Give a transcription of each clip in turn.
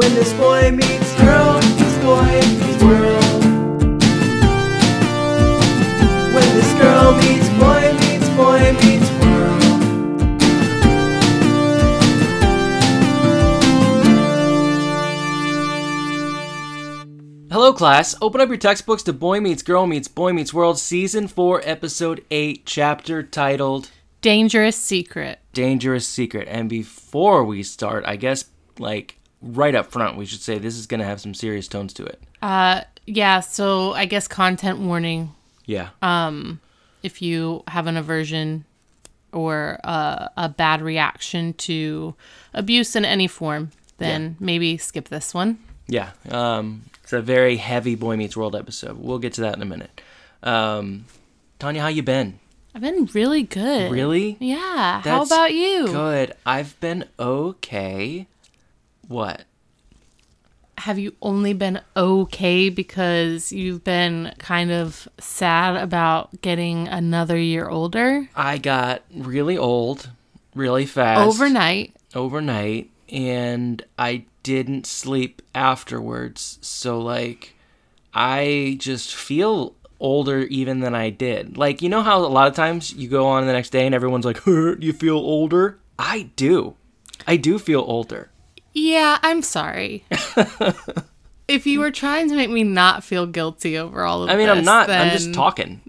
When this boy meets girl, meets boy meets world. When this girl meets boy meets boy meets world. Hello, class. Open up your textbooks to Boy Meets Girl Meets Boy Meets World, Season 4, Episode 8, chapter titled Dangerous secret. Dangerous Secret. And before we start, I guess, like, right up front, we should say this is going to have some serious tones to it. Uh, yeah. So I guess content warning. Yeah. Um, if you have an aversion or uh, a bad reaction to abuse in any form, then maybe skip this one. Yeah. Um, it's a very heavy Boy Meets World episode. We'll get to that in a minute. Um, Tanya, how you been? I've been really good. Really? Yeah. How about you? Good. I've been okay. What? Have you only been okay because you've been kind of sad about getting another year older I got really old really fast. overnight? overnight and I didn't sleep afterwards. So like I just feel older even than I did. Like you know how a lot of times you go on the next day and everyone's like, you feel older?" I do. I do feel older. Yeah, I'm sorry. if you were trying to make me not feel guilty over all of I mean, this, I'm not. I'm just talking.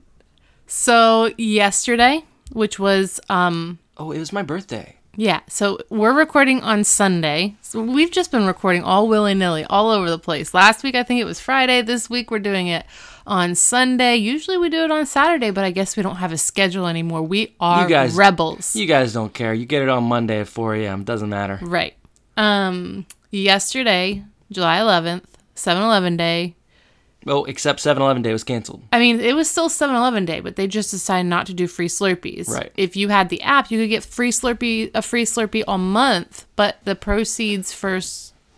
So yesterday, which was um Oh, it was my birthday. yeah, so we're recording on Sunday. So we've just been recording all willy nilly, all over the place. Last week I think it was Friday. This week we're doing it on Sunday. Usually we do it on Saturday, but I guess we don't have a schedule anymore. We are You guys- rebels. You guys don't care. You get it on Monday at 4 a.m. Doesn't matter. Right. Um yesterday, July 11th, 7-Eleven day. Oh, except 7-Eleven day was canceled. I mean, it was still 7-Eleven day, but they just decided not to do free Slurpees. Right. If you had the app, you could get free Slurpee, a free Slurpee all month, but the proceeds for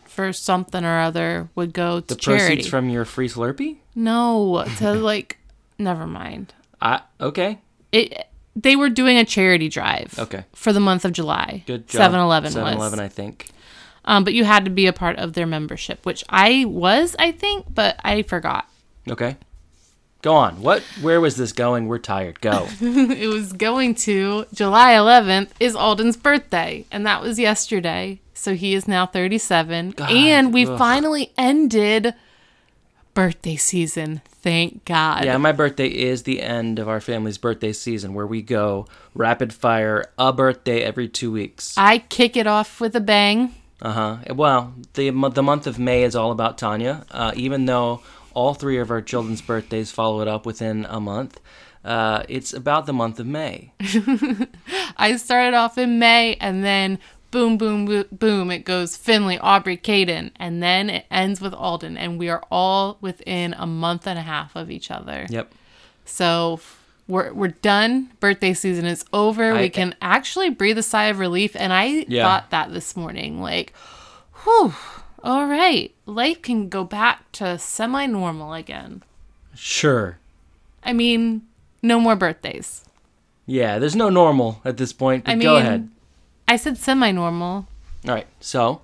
for something or other would go to The charity. proceeds from your free Slurpee? no, to like, never mind. I okay. It. They were doing a charity drive. Okay. For the month of July. Good job. 7-Eleven 7-Eleven, was. I think. Um, but you had to be a part of their membership, which I was, I think, but I forgot. Okay. Go on. What? Where was this going? We're tired. Go. it was going to July 11th is Alden's birthday, and that was yesterday. So he is now 37, and we ugh. finally ended birthday season. Thank God. yeah, my birthday is the end of our family's birthday season, where we go rapid fire a birthday every two weeks. I kick it off with a bang. Uh huh. Well, the the month of May is all about Tanya. Uh, even though all three of our children's birthdays follow it up within a month, uh, it's about the month of May. I started off in May, and then boom, boom, boom, boom, it goes Finley, Aubrey, Caden, and then it ends with Alden, and we are all within a month and a half of each other. Yep. So we're we're done. Birthday season is over. I- we can actually breathe a sigh of relief. And I Yeah. thought that this morning, like, whew, all right, life can go back to semi-normal again. Sure. I mean, no more birthdays. Yeah. There's no normal at this point. But I mean, go ahead. I said semi-normal. All right. So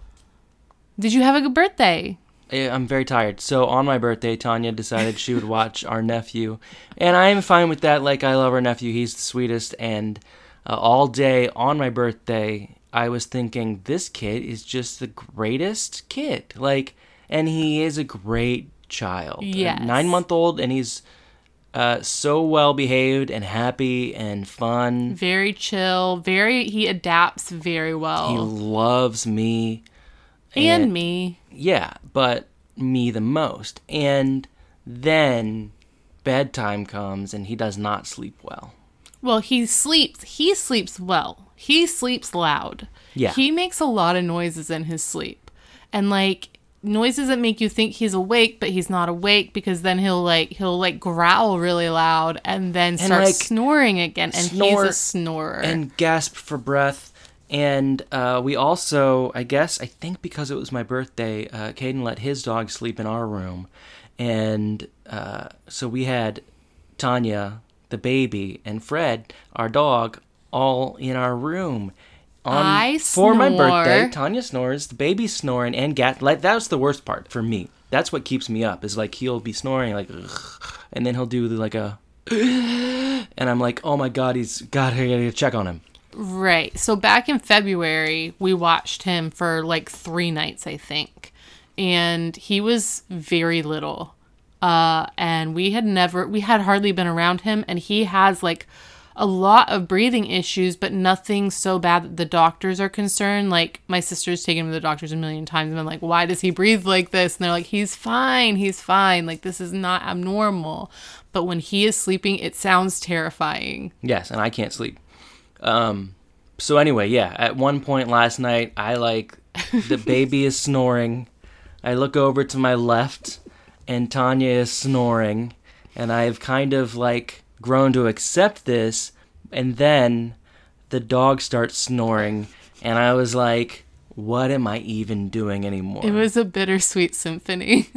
Did you have a good birthday? Eh, I'm very tired. So on my birthday, Tanya decided she would watch our nephew, and I am fine with that. Like I love our nephew; he's the sweetest. And uh, all day on my birthday, I was thinking this kid is just the greatest kid. Like, and he is a great child. Yes. nine month old, and he's uh, so well behaved and happy and fun. Very chill. Very. He adapts very well. He loves me. And me. Yeah, but me the most. And then bedtime comes and he does not sleep well. Well, he sleeps. He sleeps well. He sleeps loud. Yeah. He makes a lot of noises in his sleep. And like noises that make you think he's awake, but he's not awake because then he'll like he'll like growl really loud and then start like, snoring again. And snore he's a snorer. And gasp for breath. And uh, we also, I guess, I think because it was my birthday, uh, Caden let his dog sleep in our room. And uh, so we had Tanya, the baby, and Fred, our dog, all in our room on I for my birthday. Tanya snores, the baby's snoring, and Gat. Like that was the worst part for me. That's what keeps me up. Is like he'll be snoring like, and then he'll do like a, and I'm like, oh my god, he's God, I gotta check on him. Right. So back in February, we watched him for like three nights, I think. And he was very little. Uh, and we had never, we had hardly been around him. And he has like a lot of breathing issues, but nothing so bad that the doctors are concerned. Like my sister's taken him to the doctors a million times and I'm like, why does he breathe like this? And they're like, he's fine. He's fine. Like this is not abnormal. But when he is sleeping, it sounds terrifying. Yes, and I can't sleep. Um, so anyway, yeah. At one point last night, I like the baby is snoring. I look over to my left, and Tanya is snoring, and I've kind of like grown to accept this. And then the dog starts snoring, and I was like, "What am I even doing anymore?" It was a bittersweet symphony.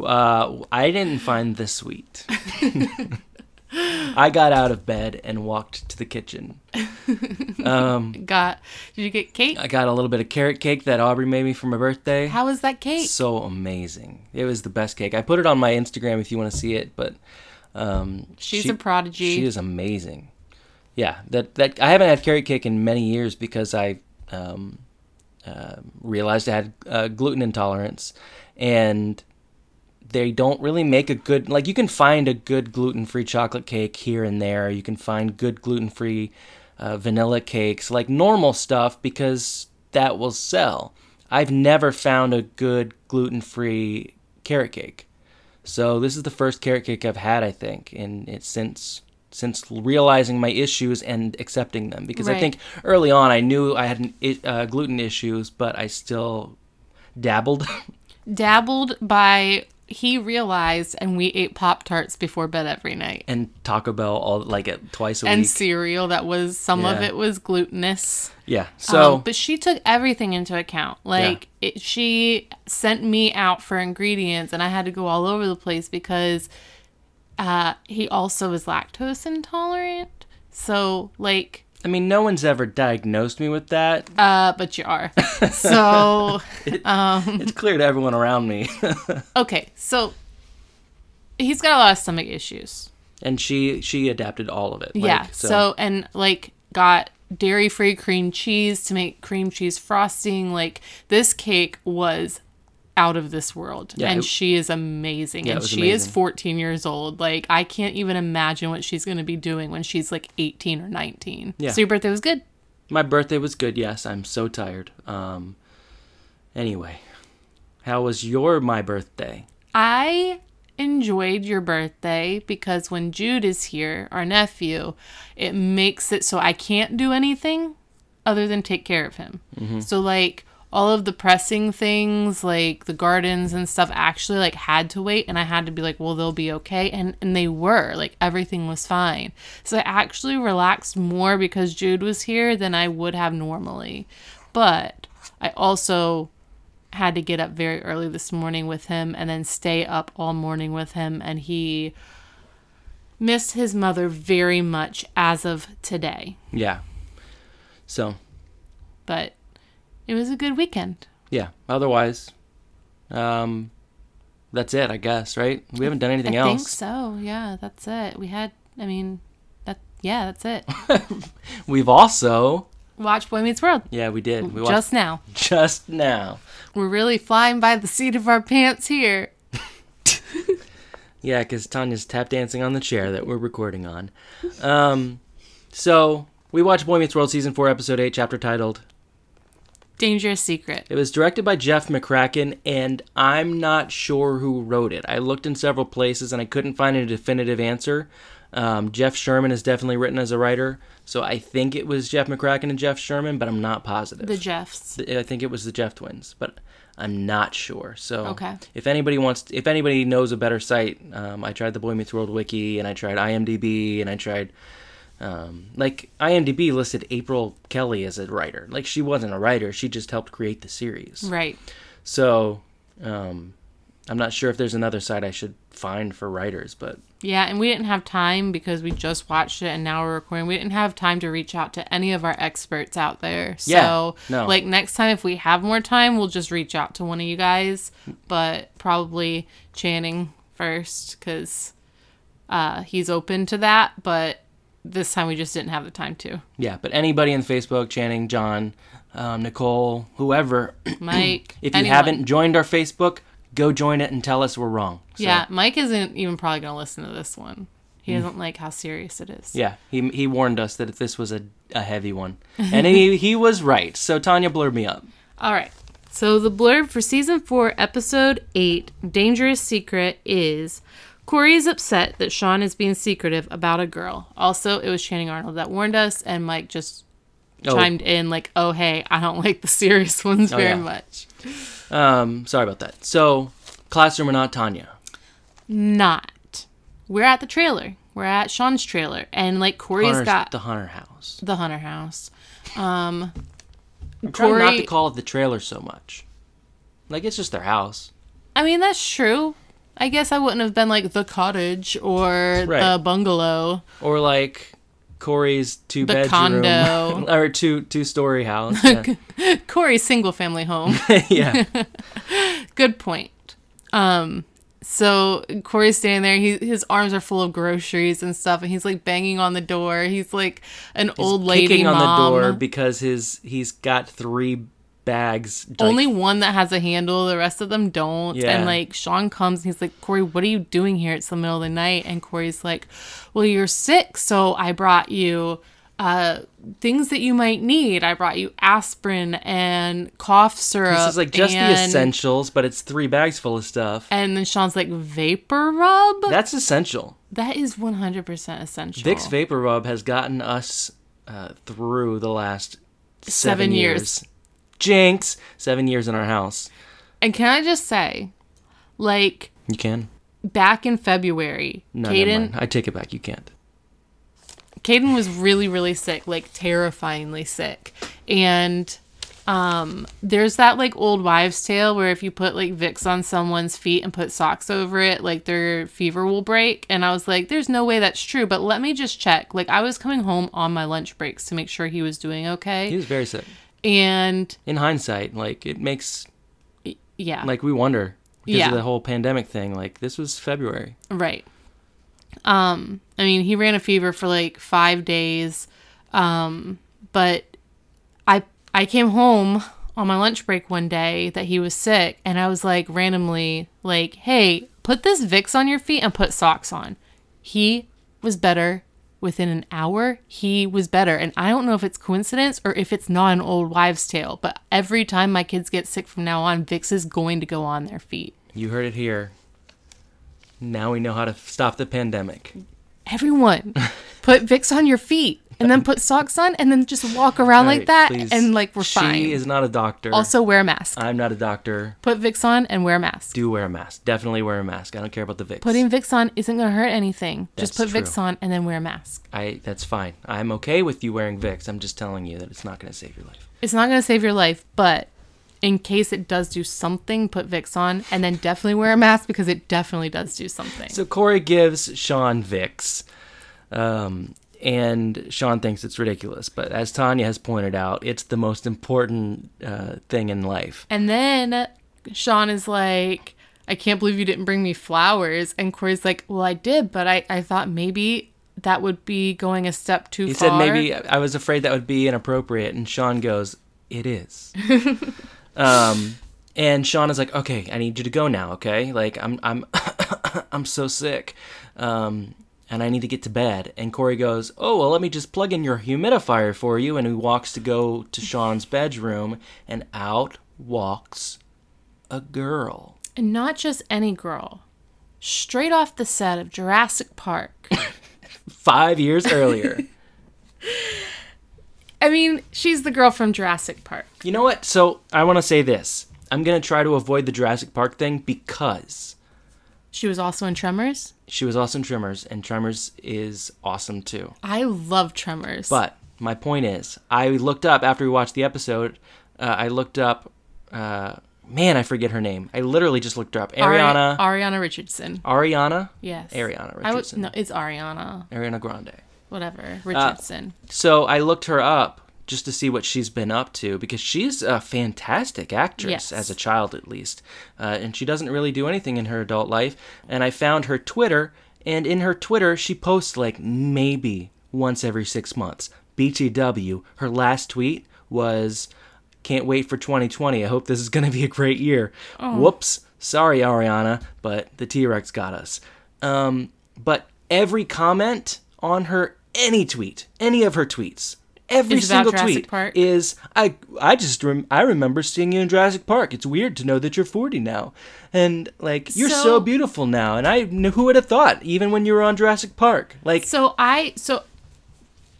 Uh, I didn't find this sweet. I got out of bed and walked to the kitchen. Um, got did you get cake? I got a little bit of carrot cake that Aubrey made me for my birthday. How was that cake? So amazing! It was the best cake. I put it on my Instagram if you want to see it. But um, She's she- a prodigy. She is amazing. Yeah, that that I haven't had carrot cake in many years because I um, uh, realized I had uh, gluten intolerance, and they don't really make a good like you can find a good gluten-free chocolate cake here and there. You can find good gluten-free uh, vanilla cakes, like normal stuff, because that will sell. I've never found a good gluten-free carrot cake. So this is the first carrot cake I've had, I think, and it's since since realizing my issues and accepting them. Because I think early on I knew I had an, uh, gluten issues, but I still dabbled. Dabbled by he realized and we ate Pop Tarts before bed every night. and Taco Bell all like it twice a week. And cereal that was some of it was glutinous. yeah. So Um, but she took everything into account. Like it, she sent me out for ingredients, and I had to go all over the place because uh, he also is lactose intolerant. So like, I mean, no one's ever diagnosed me with that. uh, but you are. So it's clear to everyone around me. okay, so he's got a lot of stomach issues. and she she adapted all of it. Like, yeah. So. and like got dairy free cream cheese to make cream cheese frosting. Like this cake was out of this world. Yeah, and it- she is amazing. Yeah, and she is 14 years old. Like I can't even imagine what she's going to be doing when she's like 18 or 19. Yeah. So your birthday was good. my birthday was good. Yes, I'm so tired. Um. Anyway, how was your my birthday? I enjoyed your birthday because when Jude is here, our nephew, it makes it so I can't do anything other than take care of him. So like all of the pressing things like the gardens and stuff actually like had to wait and I had to be like, well, they'll be okay and and they were. Like everything was fine. So I actually relaxed more because Jude was here than I would have normally. But I also had to get up very early this morning with him and then stay up all morning with him and he missed his mother very much as of today Yeah. So but it was a good weekend yeah. Otherwise, um, that's it. I guess. Right. We haven't done anything i else. I think so yeah that's it we had i mean that yeah that's it We've also watched boy meets world yeah we did. We watched just now just now. we're really flying by the seat of our pants here Yeah, because Tanya's tap dancing on the chair that we're recording on. Um, so we watched Boy Meets World season four, episode eight, chapter titled. Dangerous secret It was directed by Jeff McCracken, and I'm not sure who wrote it. I looked in several places and I couldn't find a definitive answer. Um, Jeff Sherman is definitely written as a writer, so I think it was Jeff McCracken and Jeff Sherman, but I'm not positive. the jeffs I think it was the Jeff twins, but I'm not sure. So Okay. if anybody wants, if anybody knows a better site, um, I tried the Boy Meets World wiki, and I tried IMDb, and I tried, um, like IMDb listed April Kelly as a writer. Like she wasn't a writer; she just helped create the series. right So, um, I'm not sure if there's another site I should find for writers, but Yeah, and we didn't have time because we just watched it and now we're recording. We didn't have time to reach out to any of our experts out there. So, Yeah, no. like next time if we have more time, we'll just reach out to one of you guys, but probably Channing first cuz uh he's open to that, but this time we just didn't have the time to. yeah. But anybody in Facebook, Channing, John, um, Nicole, whoever, Mike, if you anyone. haven't joined our Facebook, go join it and tell us we're wrong. So, Yeah, Mike isn't even probably going to listen to this one. He doesn't like how serious it is. Mm. Yeah, he, he warned us that this was a, a heavy one. And he, he was right. So Tanya blurred me up. All right. So the blurb for season four, episode eight, Dangerous Secret is Corey is upset that Sean is being secretive about a girl. Also, it was Channing Arnold that warned us, and Mike just Oh. chimed in like, "Oh hey, I don't like the serious ones Oh, very yeah. much." Um, sorry about that. So, classroom or not, Tanya? Not. We're at the trailer. We're at Sean's trailer, and like Corey's Hunter's- got the Hunter house. the Hunter house. Um, I'm trying not Corey- to call it the trailer so much. Like, it's just their house. I mean, that's true. I guess I wouldn't have been like the cottage or the bungalow. Or like Corey's two The bedroom condo. or two two story house. Yeah. Corey's single family home. yeah. Good point. Um, so Corey's standing there. He his arms are full of groceries and stuff, and he's like banging on the door. He's like an old lady kicking mom. on the door because his he's got three bags. like, Only one that has a handle. The rest of them don't. Yeah. And like Sean comes and he's like, Corey, what are you doing here? It's the middle of the night. And Corey's like, Well, you're sick, so I brought you uh things that you might need. I brought you aspirin and cough syrup. This is like just the essentials, but it's three bags full of stuff. And then Sean's like, Vapor rub? That's essential. that is 100% essential. Vicks Vapor Rub has gotten us uh, through the last seven, Seven years. years. Jinx, seven years in our house. And can I just say, like, You can. back in February, No, Caden. I take it back. You can't. Caden was really, really sick, like terrifyingly sick. And um there's that like old wives' tale where if you put like Vicks on someone's feet and put socks over it, like their fever will break. And I was like, there's no way that's true, but let me just check. Like I was coming home on my lunch breaks to make sure he was doing okay. He was very sick. And In hindsight, like it makes yeah. like we wonder because Yeah. of the whole pandemic thing. Like this was February. Right. Um, I mean, he ran a fever for like five days. Um, but I I came home on my lunch break one day that he was sick, and I was like randomly like, "Hey, put this Vicks on your feet and put socks on." He was better within an hour. He was better, and I don't know if it's coincidence or if it's not an old wives' tale. But every time my kids get sick from now on, Vicks is going to go on their feet. You heard it here. Now we know how to f- stop the pandemic. everyone put Vicks on your feet and then put socks on and then just walk around like that please. and like we're she fine. She is not a doctor. also wear a mask. I'm not a doctor. Put Vicks on and wear a mask. Do wear a mask. Definitely wear a mask. I don't care about the Vicks. Putting Vicks on isn't going to hurt anything. Just That's put Vicks on and then wear a mask. I that's fine. I'm okay with you wearing Vicks. I'm just telling you that it's not going to save your life. It's not going to save your life, but in case it does do something, put Vicks on and then definitely wear a mask because it definitely does do something. So Corey gives Sean Vicks, um, and Sean thinks it's ridiculous. But as Tanya has pointed out, it's the most important uh, thing in life. and then Sean is like, I can't believe you didn't bring me flowers. And Corey's like, Well, I did, but I, I thought maybe that would be going a step too He far. He said maybe I was afraid that would be inappropriate, and Sean goes, "It is." um, and Sean is like, "Okay, I need you to go now. Okay, like I'm I'm I'm so sick, um, and I need to get to bed." And Corey goes, "Oh well, let me just plug in your humidifier for you." And he walks to go to Sean's bedroom, and out walks a girl. And not just any girl. Straight off the set of Jurassic Park. Five years earlier. I mean, she's the girl from Jurassic Park. You know what? So I want to say this. I'm gonna try to avoid the Jurassic Park thing because She was also in Tremors. she was also in Tremors, and Tremors is awesome too. I love Tremors. But my point is, I looked up after we watched the episode. Uh, I looked up uh, man, I forget her name. I literally just looked her up. Ari- Ariana. Ariana Richardson. Ariana. Yes. Ariana I would, Richardson. no, it's Ariana. Ariana Grande. Whatever. Richardson. So I looked her up just to see what she's been up to because she's a fantastic actress Yes. as a child at least, uh, and she doesn't really do anything in her adult life. And I found her Twitter, and in her Twitter she posts like maybe once every six months. BTW. Her last tweet was, "Can't wait for 2020. I hope this is gonna be a great year." Whoops. Sorry, Ariana, but the T Rex got us. Um, but every comment on her any tweet, any of her tweets, every single tweet Park? is I I just rem- I remember seeing you in Jurassic Park. It's weird to know that you're 40 now. And like you're so, So- beautiful now and I who would have thought even when you were on Jurassic Park. Like So I so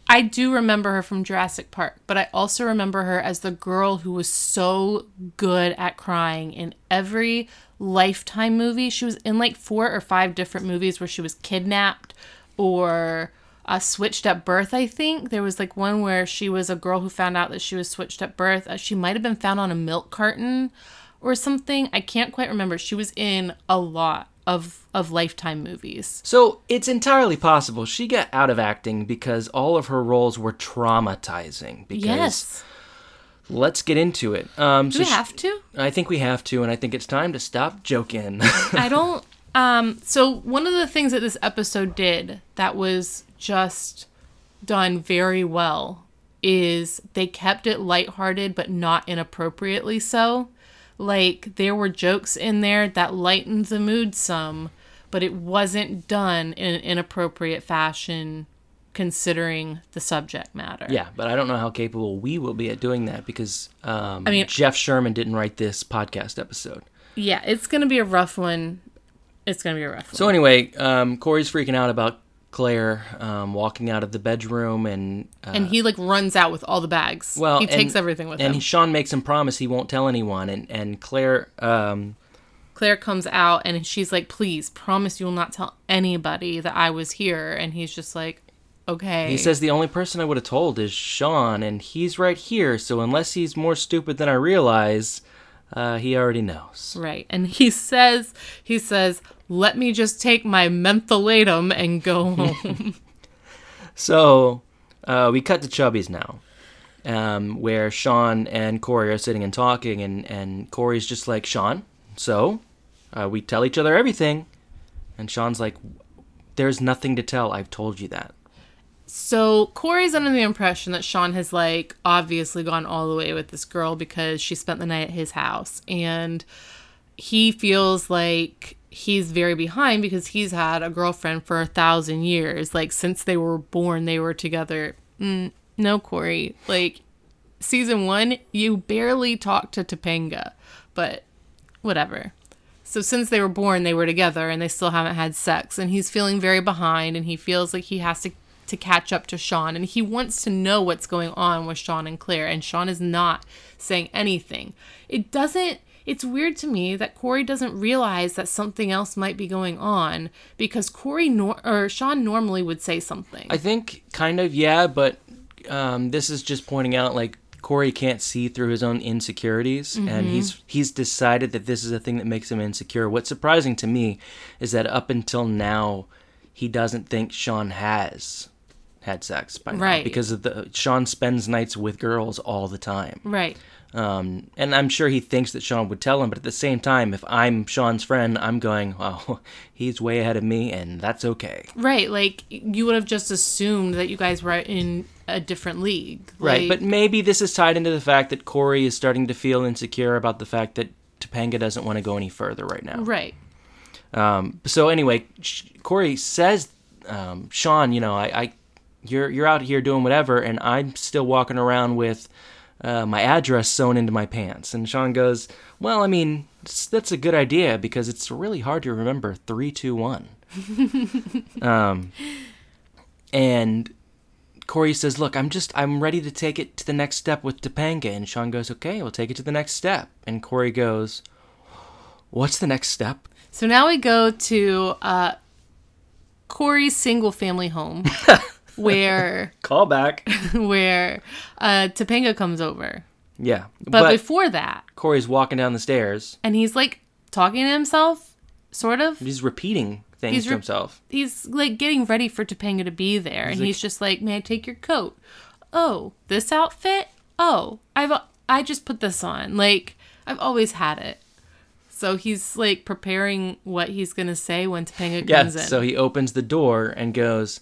I do remember her from Jurassic Park, but I also remember her as the girl who was so good at crying in every Lifetime movie. She was in like four or five different movies where she was kidnapped or uh, switched at birth. I think there was like one where she was a girl who found out that she was switched at birth. Uh, she might have been found on a milk carton or something. I can't quite remember. She was in a lot of of Lifetime movies. so it's entirely possible she got out of acting because all of her roles were traumatizing because Yes. let's get into it. Um Do so we she- have to? I think we have to and I think it's time to stop joking. I don't um so one of the things that this episode did that was just done very well is they kept it lighthearted but not inappropriately so. Like there were jokes in there that lightened the mood some, but it wasn't done in an inappropriate fashion considering the subject matter. Yeah, but I don't know how capable we will be at doing that because um, I mean- Jeff Sherman didn't write this podcast episode. Yeah, it's going to be a rough one. It's going to be a rough one. So anyway, um, Corey's freaking out about Claire um, walking out of the bedroom, and uh, and he like runs out with all the bags. well, he and- takes everything with and him. he, Sean makes him promise he won't tell anyone, and and Claire, um, Claire comes out and she's like, "Please, promise you will not tell anybody that I was here." And he's just like, "Okay." he says the only person I would have told is Sean, and he's right here. So unless he's more stupid than I realize, uh, he already knows. right. And he says, he says, "Let me just take my mentholatum and go home." So uh, we cut to Chubby's now, um, where Sean and Corey are sitting and talking, and, and Corey's just like, Sean, so uh, we tell each other everything. And Sean's like, there's nothing to tell. I've told you that. So Corey's under the impression that Sean has like obviously gone all the way with this girl because she spent the night at his house and he feels like he's very behind because he's had a girlfriend for a thousand years. Like since they were born, they were together. Mm, no, Corey. Like season one, you barely talked to Topanga, but whatever. So since they were born, they were together and they still haven't had sex. And he's feeling very behind and he feels like he has to to catch up to Sean and he wants to know what's going on with Sean and Claire and Sean is not saying anything. It doesn't it's weird to me that Corey doesn't realize that something else might be going on because Corey nor- or Sean normally would say something. I think kind of, yeah, but um, this is just pointing out like Corey can't see through his own insecurities, and he's he's decided that this is a thing that makes him insecure. What's surprising to me is that up until now, he doesn't think Sean has had sex by now Right. because of the Sean spends nights with girls all the time. right. Um, and I'm sure he thinks that Sean would tell him, but at the same time, if I'm Sean's friend, I'm going, oh, he's way ahead of me, and that's okay. Right, like you would have just assumed that you guys were in a different league. Right, but maybe this is tied into the fact that Corey is starting to feel insecure about the fact that Topanga doesn't want to go any further right now. right. Um, so anyway, Sh- Corey says, um, "Sean, you know, I, I, you're you're out here doing whatever, and I'm still walking around with uh, my address sewn into my pants." And Sean goes, "Well, I mean, that's a good idea because it's really hard to remember three, two, one." um, and Corey says, "Look, I'm just I'm ready to take it to the next step with Topanga." And Sean goes, "Okay, we'll take it to the next step." And Corey goes, "What's the next step?" So now we go to uh, Corey's single family home, where callback where uh, Topanga comes over, Yeah. But, But, before that, Corey's walking down the stairs. and he's like talking to himself, sort of. He's repeating things He's to himself. He's like getting ready for Topanga to be there, and like- he's just like, "May I take your coat? Oh, this outfit? Oh, I've I just put this on. Like I've always had it." So he's like preparing what he's gonna say when Topanga Yeah. comes in. So he opens the door and goes,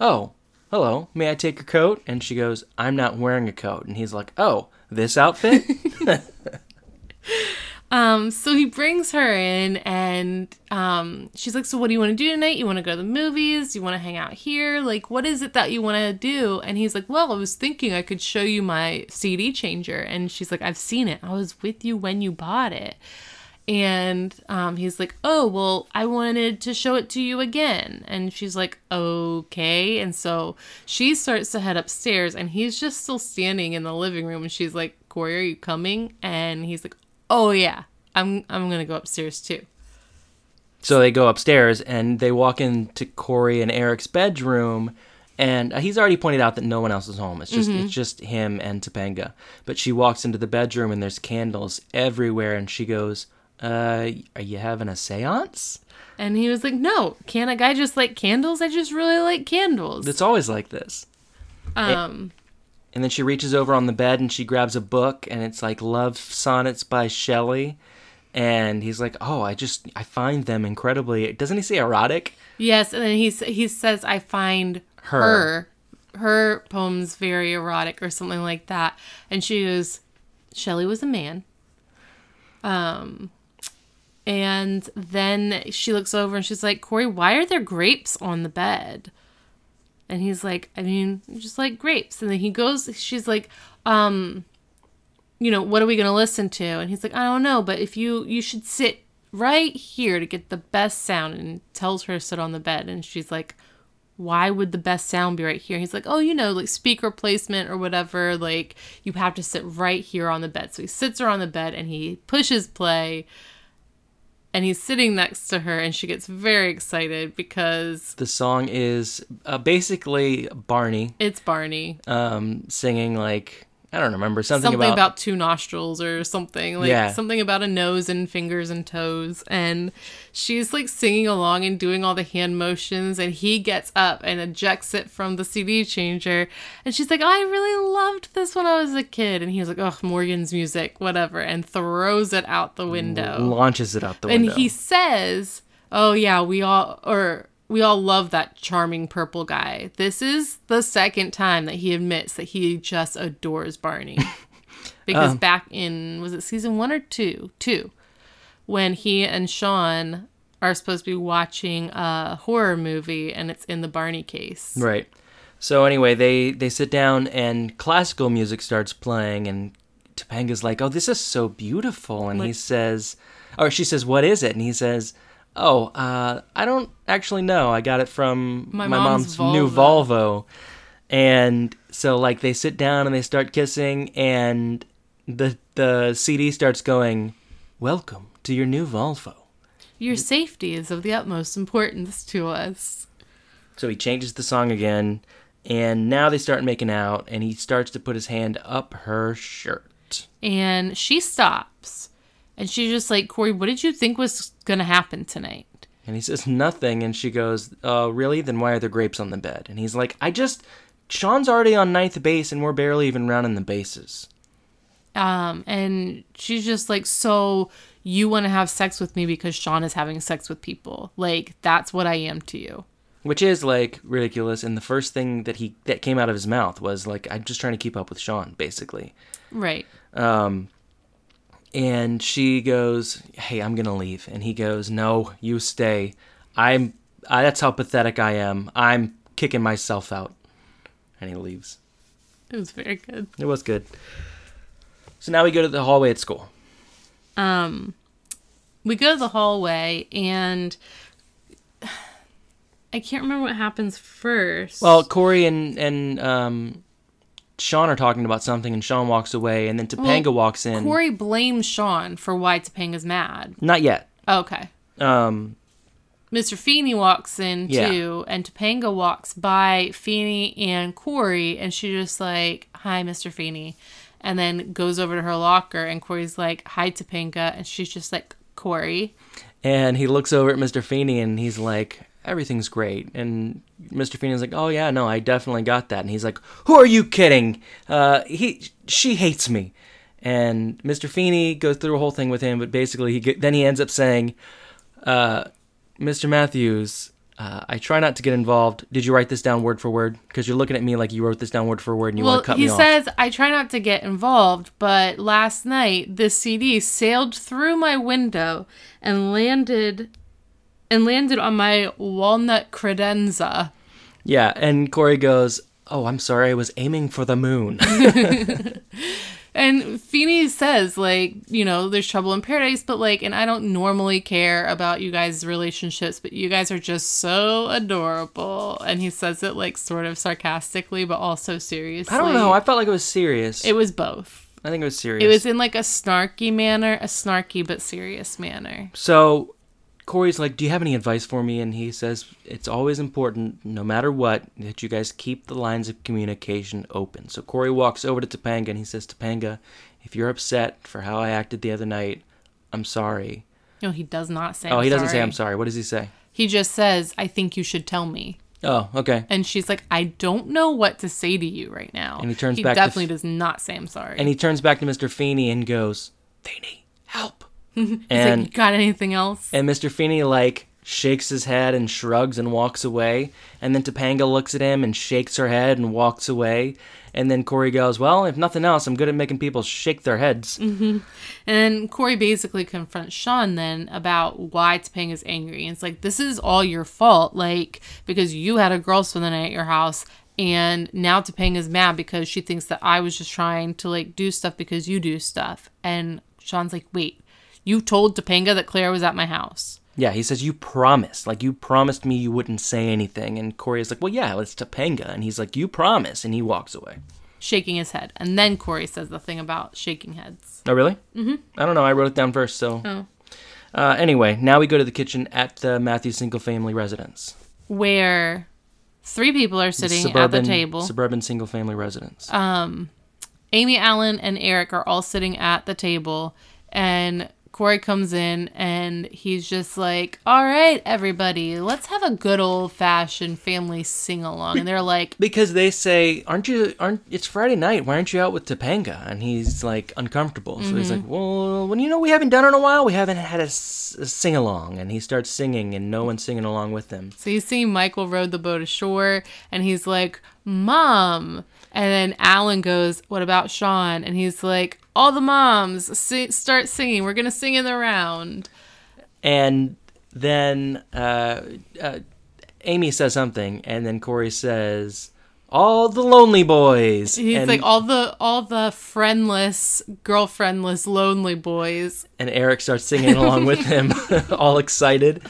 "Oh, hello. May I take your coat?" And she goes, "I'm not wearing a coat." And he's like, "Oh, this outfit?" Um, so he brings her in and um she's like, So what do you want to do tonight? You wanna go to the movies? You wanna hang out here? Like what is it that you wanna do? And he's like, Well, I was thinking I could show you my CD changer and she's like, I've seen it. I was with you when you bought it. And um, he's like, Oh, well, I wanted to show it to you again. And she's like, Okay. And so she starts to head upstairs, and he's just still standing in the living room. And she's like, Corey, are you coming? And he's like, Oh, yeah, I'm, I'm going to go upstairs too. So they go upstairs and they walk into Corey and Eric's bedroom, and uh, he's already pointed out that no one else is home. It's just it's just him and Topanga. But she walks into the bedroom and there's candles everywhere, and she goes, "Uh, are you having a séance?" And he was like, No, can't a guy just like candles? I just really like candles. It's always like this. Um, And then she reaches over on the bed and she grabs a book, and it's like Love Sonnets by Shelley. And he's like, "Oh, I just I find them incredibly." Doesn't he say erotic? Yes, and then he he says I find Her. her her, poems very erotic or something like that, and she goes, Shelley was a man. Um, and then she looks over and she's like, Corey, why are there grapes on the bed? And he's like, I mean, just like grapes. And then he goes, she's like, um, you know, what are we gonna listen to? And he's like, I don't know, but if you you should sit right here to get the best sound and tells her to sit on the bed and she's like why would the best sound be right here he's like oh you know like speaker placement or whatever like you have to sit right here on the bed so he sits her on the bed and he pushes play and he's sitting next to her and she gets very excited because The song is uh, basically Barney. It's barney. Um, singing like I don't remember something, something about, about, two nostrils or something like Yeah. something about a nose and fingers and toes. And she's like singing along and doing all the hand motions and he gets up and ejects it from the cd changer. And she's like i really loved this when i was a kid. And he's like oh morgan's music whatever and throws it out the window. Launches it out the window and he says oh yeah we all or we all love that charming purple guy. This is the second time that he admits that he just adores barney. Because um. back in was it season one or two? Two. When he and sean are supposed to be watching a horror movie and it's in the barney case. Right. So anyway, they they sit down and classical music starts playing, and Topanga's like, "Oh, this is so beautiful," and he says, or she says, "What is it?" And he says, "Oh, uh, I don't actually know. I got it from My my, mom's mom's, new Volvo." And so like they sit down and they start kissing, and the the CD starts going, "Welcome to your new Volvo." your safety is of the utmost importance to us So he changes the song again, and now they start making out, and he starts to put his hand up her shirt. and she stops and she's just like corey what did you think was gonna happen tonight And he says nothing, and she goes, "Uh, really? Then why are there grapes on the bed?" And he's like, "I just, Sean's already on ninth base, and we're barely even rounding the bases." um and she's just like so you want to have sex with me because sean is having sex with people like that's what i am to you Which is like ridiculous. And the first thing that he that came out of his mouth was like, "I'm just trying to keep up with Sean," basically. right Um, and she goes, "Hey, I'm gonna leave," and he goes, "No, you stay. I'm. I, that's how pathetic I am. I'm kicking myself out." And he leaves. it was very good It was good. So now we go to the hallway at school. um we go to the hallway and i can't remember what happens first Well, Corey and and um, Sean are talking about something, and Sean walks away, and then Topanga Well, walks in. corey blames sean for why topanga's mad Not yet. okay Um, Mr. Feeney walks in Yeah. too, and Topanga walks by Feeney and Corey, and she's just like, "Hi, Mr. Feeney," and then goes over to her locker. And Corey's like, "Hi, Topanga," and she's just like, "Corey." And he looks over at Mr. Feeney and he's like, everything's great. And Mr. Feeney's like, oh yeah, no, I definitely got that. And he's like, who are you kidding? Uh, he, she hates me. And Mr. Feeney goes through a whole thing with him, but basically he get, then he ends up saying, uh, Mr. Matthews, uh, I try not to get involved. Did you write this down word for word? Because you're looking at me like you wrote this down word for word and you well, want to cut me off. He says, I try not to get involved, but last night this CD sailed through my window and landed and landed on my walnut credenza. Yeah, and Corey goes, "Oh, I'm sorry, I was aiming for the moon." And Feeney says, like, you know, there's trouble in paradise, but like, and I don't normally care about you guys' relationships, but you guys are just so adorable. And he says it like sort of sarcastically, but also seriously. I don't know. I felt like it was serious. it was both. I think it was serious. It was in like a snarky manner, a snarky but serious manner. So Corey's like, Do you have any advice for me? And he says, It's always important, no matter what, that you guys keep the lines of communication open. So Corey walks over to Topanga and he says, Topanga, if you're upset for how I acted the other night, I'm sorry. No, he does not say. oh, I'm he doesn't say. I'm sorry. What does he say? He just says, "I think you should tell me." Oh, okay. And she's like, "I don't know what to say to you right now." And he turns he back to definitely F- does not say I'm sorry. And he turns back to Mr. Feeney and goes, Feeney, help. Like, and "You got anything else?" And Mr. Feeney like shakes his head and shrugs and walks away. And then Topanga looks at him and shakes her head and walks away. And then Corey goes, Well, if nothing else, I'm good at making people shake their heads. Mm-hmm. And Corey basically confronts Sean then about why Topanga's angry. And it's like, this is all your fault, like, because you had a girl spend the night at your house, and now Topanga's mad because she thinks that I was just trying to, like, do stuff because you do stuff. And Sean's like, wait, you told Topanga that Claire was at my house. Yeah, he says, You promised. Like, you promised me you wouldn't say anything. And Corey is like, Well, yeah, it's Topanga. And he's like, You promise. And he walks away. Shaking his head. And then Corey says the thing about shaking heads. Oh, really? Mm-hmm. I don't know. I wrote it down first, so. Oh. Uh, anyway, now we go to the kitchen at the Matthews single family residence. Where three people are sitting suburban, at the table. Suburban single family residence. Um, Amy Alan and Eric are all sitting at the table, and Corey comes in and he's just like, All right, everybody, let's have a good old fashioned family sing along. And they're like, because they say, "Aren't you? Aren't it's Friday night? Why aren't you out with Topanga?" And he's like uncomfortable. So he's like, Mm-hmm. "Well, when you know we haven't done it in a while, we haven't had a, s- a sing along." And he starts singing, and no one's singing along with him. So you see Michael rowed the boat ashore and he's like, Mom. And then Alan goes, What about Sean? And he's like, All the moms si- start singing. We're going to sing in the round. And then uh, uh, Amy says something, and then Corey says, "All the lonely boys." He's and, like all the all the friendless, girlfriendless, lonely boys. and Eric starts singing along with him, all excited.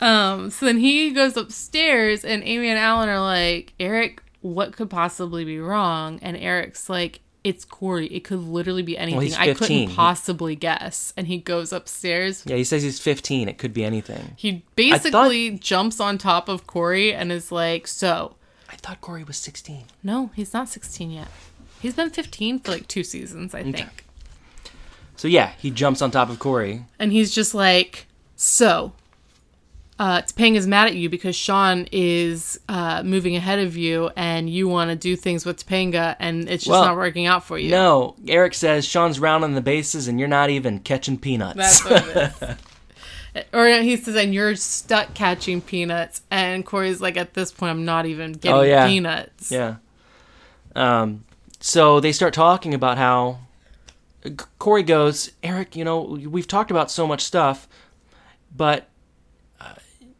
Um, so then he goes upstairs, and Amy and Alan are like, Eric, what could possibly be wrong? And Eric's like, it's Corey. It could literally be anything. he's I couldn't possibly guess. And he goes upstairs. Yeah, he says he's 15. It could be anything. He basically jumps on top of Corey and is like, so, I thought Corey was 16. no, he's not 16 yet. He's been 15 for like two seasons, I think. So yeah, he jumps on top of Corey. and he's just like, so, uh, is mad at you because Sean is uh, moving ahead of you, and you want to do things with Topanga, and it's just Well, not working out for you. No, Eric says Sean's rounding the bases and you're not even catching peanuts. That's what it is. or he says, and you're stuck catching peanuts, and Corey's like, at this point, I'm not even getting Oh, yeah. peanuts. yeah. Um, so they start talking about how Corey goes, Eric, you know, we've talked about so much stuff, but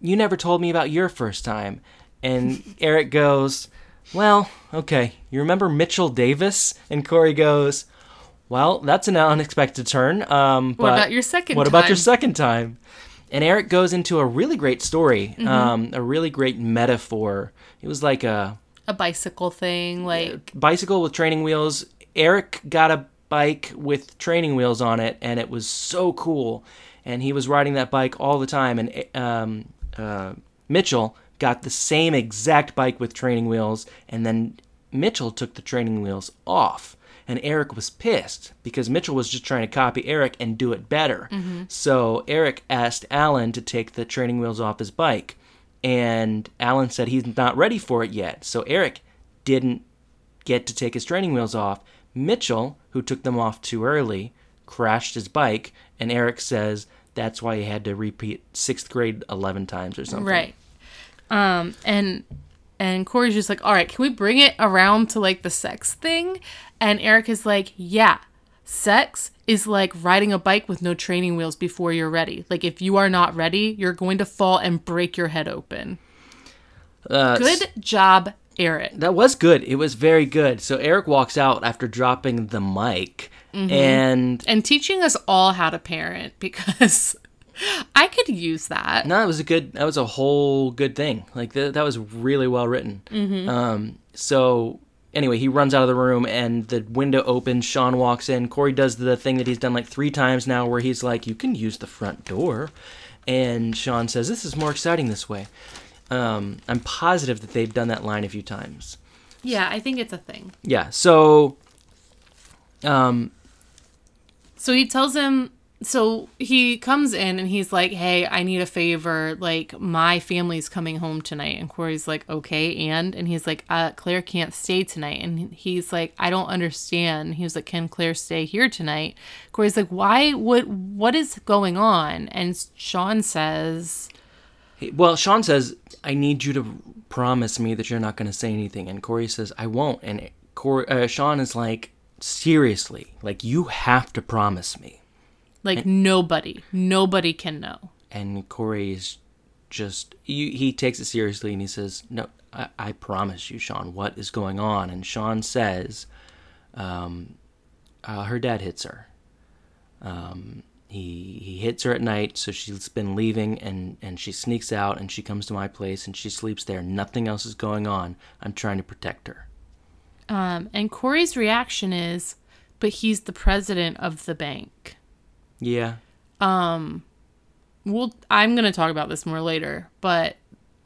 you never told me about your first time. And Eric goes, Well, okay, you remember Mitchell Davis? And Corey goes, Well, that's an unexpected turn. Um, What about your second What about your time? second time? And Eric goes into a really great story, Mm-hmm. um, a really great metaphor. It was like a A bicycle thing, like, bicycle with training wheels. Eric got a bike with training wheels on it, and it was so cool. And he was riding that bike all the time. And um, uh, Mitchell got the same exact bike with training wheels, and then Mitchell took the training wheels off. And And Eric was pissed because Mitchell was just trying to copy Eric and do it better. So Eric asked Alan to take the training wheels off his bike. And Alan said he's not ready for it yet. So Eric didn't get to take his training wheels off. Mitchell, who took them off too early, crashed his bike. And Eric says that's why he had to repeat sixth grade 11 times or something. Right. Um, and and Corey's just like, all right, can we bring it around to like the sex thing? And Eric is like, yeah, sex is like riding a bike with no training wheels before you're ready. Like if you are not ready, you're going to fall and break your head open. Uh, Good job, Eric. That was good. It was very good. So Eric walks out after dropping the mic, and And teaching us all how to parent because I could use that. no, it was a good. That was a whole good thing. Like th- that was really well written. Um, so anyway, he runs out of the room, and the window opens. Sean walks in. Corey does the thing that he's done like three times now, where he's like, "You can use the front door," and Sean says, "This is more exciting this way." Um, I'm positive that they've done that line a few times. Yeah, I think it's a thing. Yeah. So, um, So he tells him so he comes in and he's like, "Hey, I need a favor. Like my family's coming home tonight." And Corey's like, "Okay, and?" And he's like, uh, "Claire can't stay tonight." And he's like, "I don't understand." He was like, "Can Claire stay here tonight?" Corey's like, "Why? What? What is going on?" And Sean says, Well, Sean says, "I need you to promise me that you're not going to say anything," and Corey says, "I won't." And Corey, uh, Sean is like, "Seriously, like you have to promise me." "Like nobody, nobody can know." And Corey's just he, he takes it seriously and he says, "No, I, I promise you, Sean. What is going on?" And Sean says, um, uh, "Her dad hits her." Um, he he hits her at night, so she's been leaving, and and she sneaks out, and she comes to my place, and she sleeps there. Nothing else is going on. I'm trying to protect her. Um, and Corey's reaction is, "But he's the president of the bank." Yeah, Um Well, I'm going to talk about this more later, but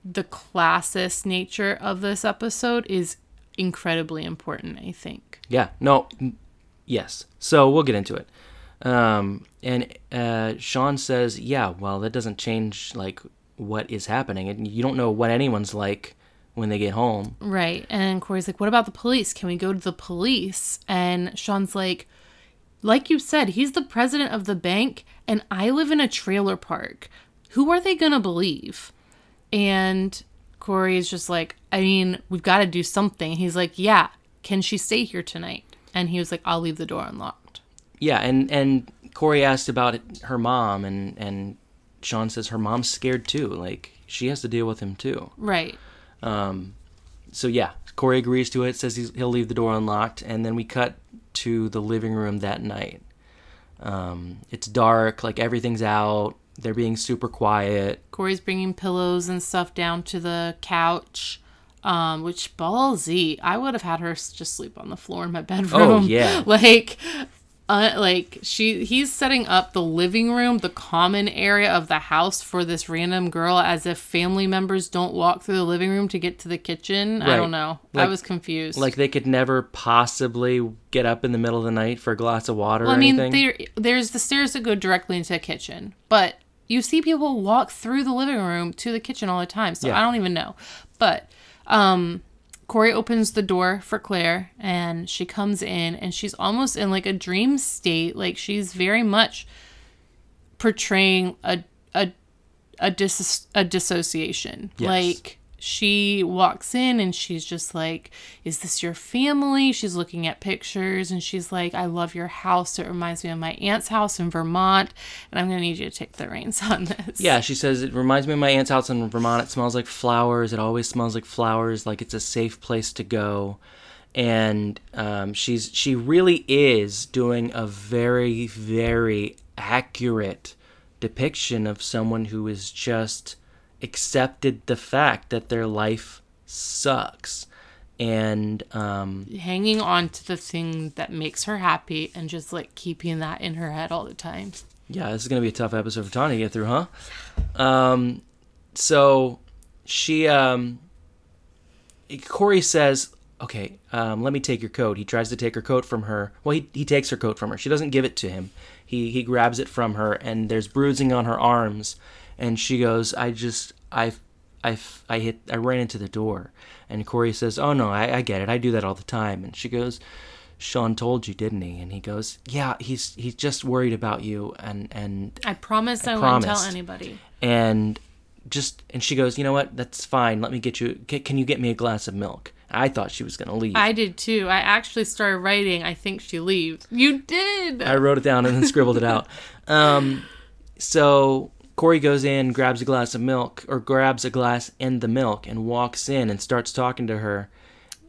the classist nature of this episode is incredibly important, I think. yeah, no, yes. So we'll get into it. Um, and uh, Sean says, "Yeah, well, that doesn't change like what is happening, and you don't know what anyone's like when they get home." Right. And Corey's like, What about the police? Can we go to the police? And Sean's like, Like you said, he's the president of the bank, and I live in a trailer park. Who are they going to believe? And Corey is just like, I mean, we've got to do something. He's like, Yeah, can she stay here tonight? And he was like, I'll leave the door unlocked. Yeah, and and Corey asked about her mom, and and Sean says her mom's scared too. Like she has to deal with him too. Right. So yeah, Corey agrees to it. Says he's, he'll leave the door unlocked, and then we cut to the living room that night. Um, it's dark, like everything's out. They're being super quiet. Corey's bringing pillows and stuff down to the couch. Um, which ballsy. I would have had her just sleep on the floor in my bedroom. Oh, yeah. like, uh, like she, he's setting up the living room, the common area of the house for this random girl, as if family members don't walk through the living room to get to the kitchen. I don't know. I was confused. Like they could never possibly get up in the middle of the night for a glass of water Well, or I mean, anything. there, there's the stairs that go directly into the kitchen, but you see people walk through the living room to the kitchen all the time. So Yeah. I don't even know. But um, Corey opens the door for Claire, and she comes in, and she's almost in like a dream state. Like she's very much portraying a a a dis a dissociation. Yes. Like she walks in and she's just like, "Is this your family?" She's looking at pictures and she's like, "I love your house. It reminds me of my aunt's house in Vermont, and I'm gonna need you to take the reins on this." Yeah, she says it reminds me of my aunt's house in Vermont. It smells like flowers. It always smells like flowers. Like it's a safe place to go. And um, she's she really is doing a very very accurate depiction of someone who is just accepted the fact that their life sucks. And um, hanging on to the thing that makes her happy and just like keeping that in her head all the time. Yeah, this is gonna be a tough episode for Tanya to get through, huh? Um, so she, um, Corey says, okay, um, let me take your coat. He tries to take her coat from her. Well, he, he takes her coat from her. She doesn't give it to him. He, he grabs it from her, and there's bruising on her arms. And she goes, I just, I, I, I hit, I ran into the door. And Corey says, Oh, no, I, I get it. I do that all the time. And she goes, Sean told you, didn't he? And he goes, Yeah, he's he's just worried about you, and and I promise I, won't tell anybody. and just and she goes, you know what? That's fine. Let me get you. Can, can you get me a glass of milk? I thought she was gonna leave. I did too. I actually started writing. I think she leaves. You did. I wrote it down and then scribbled it out. Um, so Corey goes in, grabs a glass of milk, or grabs a glass and the milk, and walks in and starts talking to her,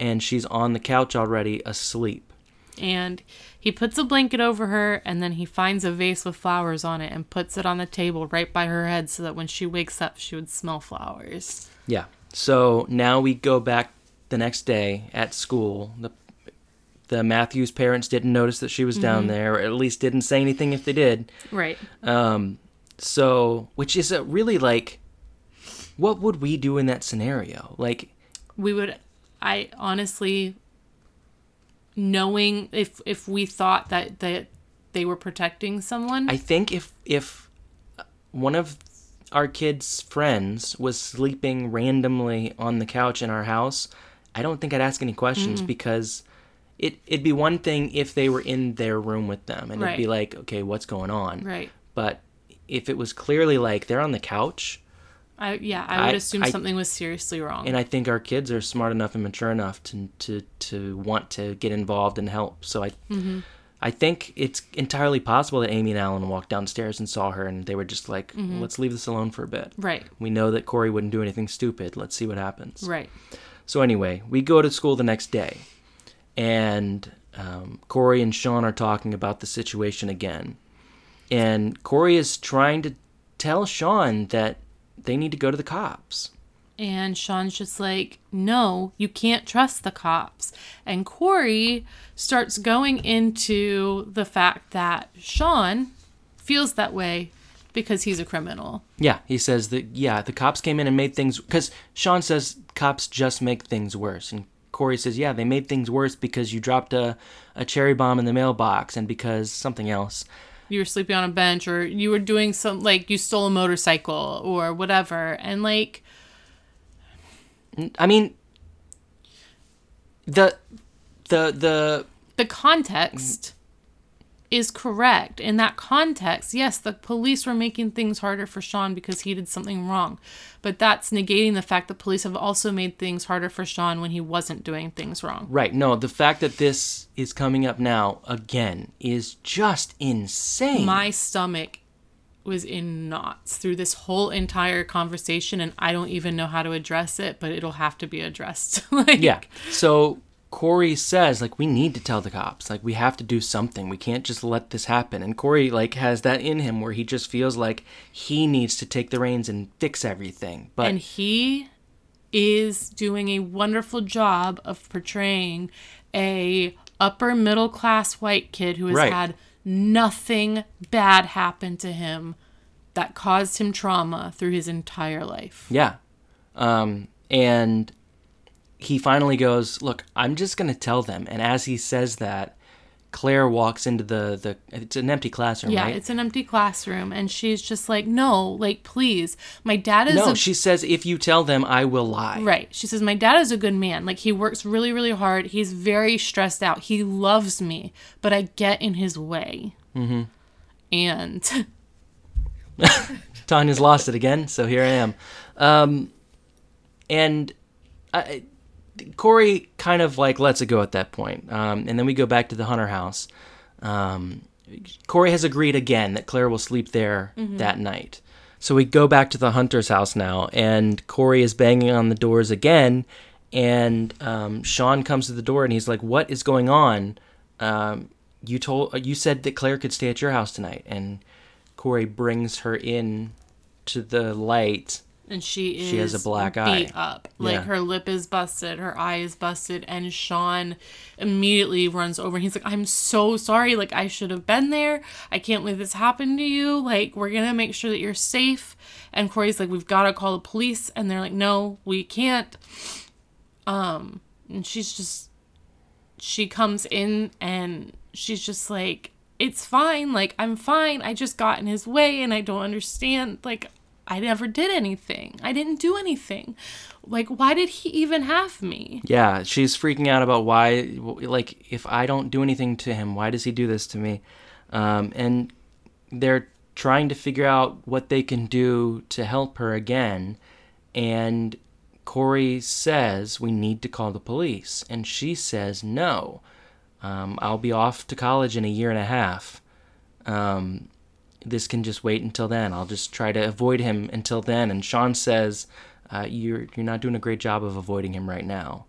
and she's on the couch already, asleep. and he puts a blanket over her and then he finds a vase with flowers on it and puts it on the table right by her head so that when she wakes up she would smell flowers Yeah. So now we go back the next day at school. The the Matthews parents didn't notice that she was down there, or at least didn't say anything if they did. right Um, so, which is a really like, what would we do in that scenario? Like, we would i honestly knowing if if we thought that that they were protecting someone I think if if one of our kids' friends was sleeping randomly on the couch in our house, I don't think I'd ask any questions mm-hmm. because it it'd be one thing if they were in their room with them and it'd be like, okay, what's going on? right But if it was clearly like they're on the couch, i yeah i would I- assume I- something was seriously wrong and I think our kids are smart enough and mature enough to to to want to get involved and help. So I I think it's entirely possible that Amy and Alan walked downstairs and saw her and they were just like, let's leave this alone for a bit. right We know that Corey wouldn't do anything stupid. Let's see what happens. right So anyway, we go to school the next day, and um, Corey and Sean are talking about the situation again, and Corey is trying to tell Sean that they need to go to the cops. And Sean's just like, no, you can't trust the cops. And Corey starts going into the fact that Sean feels that way because he's a criminal. Yeah, he says that. Yeah, the cops came in and made things because Sean says cops just make things worse, and Corey says, yeah, they made things worse because you dropped a, a cherry bomb in the mailbox and because something else. You were sleeping on a bench or you were doing some, like, you stole a motorcycle or whatever. And, like, I mean, the the the the context is correct. In that context, yes, the police were making things harder for Sean because he did something wrong. But that's negating the fact that police have also made things harder for Sean when he wasn't doing things wrong. right. No, the fact that this is coming up now again is just insane. My stomach was in knots through this whole entire conversation and I don't even know how to address it, but it'll have to be addressed. like yeah. So Corey says like we need to tell the cops. Like we have to do something. We can't just let this happen. And Corey like has that in him where he just feels like he needs to take the reins and fix everything. But and he is doing a wonderful job of portraying a upper middle class white kid who has Right. had nothing bad happen to him that caused him trauma through his entire life. Yeah. Um, and he finally goes, Look, I'm just going to tell them. And as he says that, Claire walks into the, the it's an empty classroom, Yeah, right? it's an empty classroom and she's just like, "No, like please. My dad is no, a she says, If you tell them, I will lie. Right. She says, My dad is a good man. Like, he works really, really hard. He's very stressed out. He loves me, but I get in his way. Mm-hmm. And Tanya's lost it again, so here I am. Um, and I, Corey kind of like lets it go at that point. Um, and then we go back to the Hunter house. Um, Corey has agreed again that Claire will sleep there that night. So we go back to the Hunter's house now, and Corey is banging on the doors again. And um, Sean comes to the door, and he's like, "What is going on? Um, you told you said that Claire could stay at your house tonight." And Corey brings her in to the light. And she is She has a black beat eye. up. Like Yeah. her lip is busted, her eye is busted, and Sean immediately runs over and he's like, I'm so sorry. Like I should have been there. I can't believe this happened to you. Like, we're gonna make sure that you're safe. And Corey's like, We've gotta call the police and they're like, No, we can't. Um and she's just she comes in and she's just like it's fine like i'm fine i just got in his way and i don't understand like i never did anything i didn't do anything like why did he even have me Yeah, she's freaking out about why, like, if I don't do anything to him, why does he do this to me? Um, and they're trying to figure out what they can do to help her again. And Corey says, We need to call the police. And she says, No. Um, I'll be off to college in a year and a half. Um, this can just wait until then. I'll just try to avoid him until then. And Sean says, uh, "You're you're not doing a great job of avoiding him right now."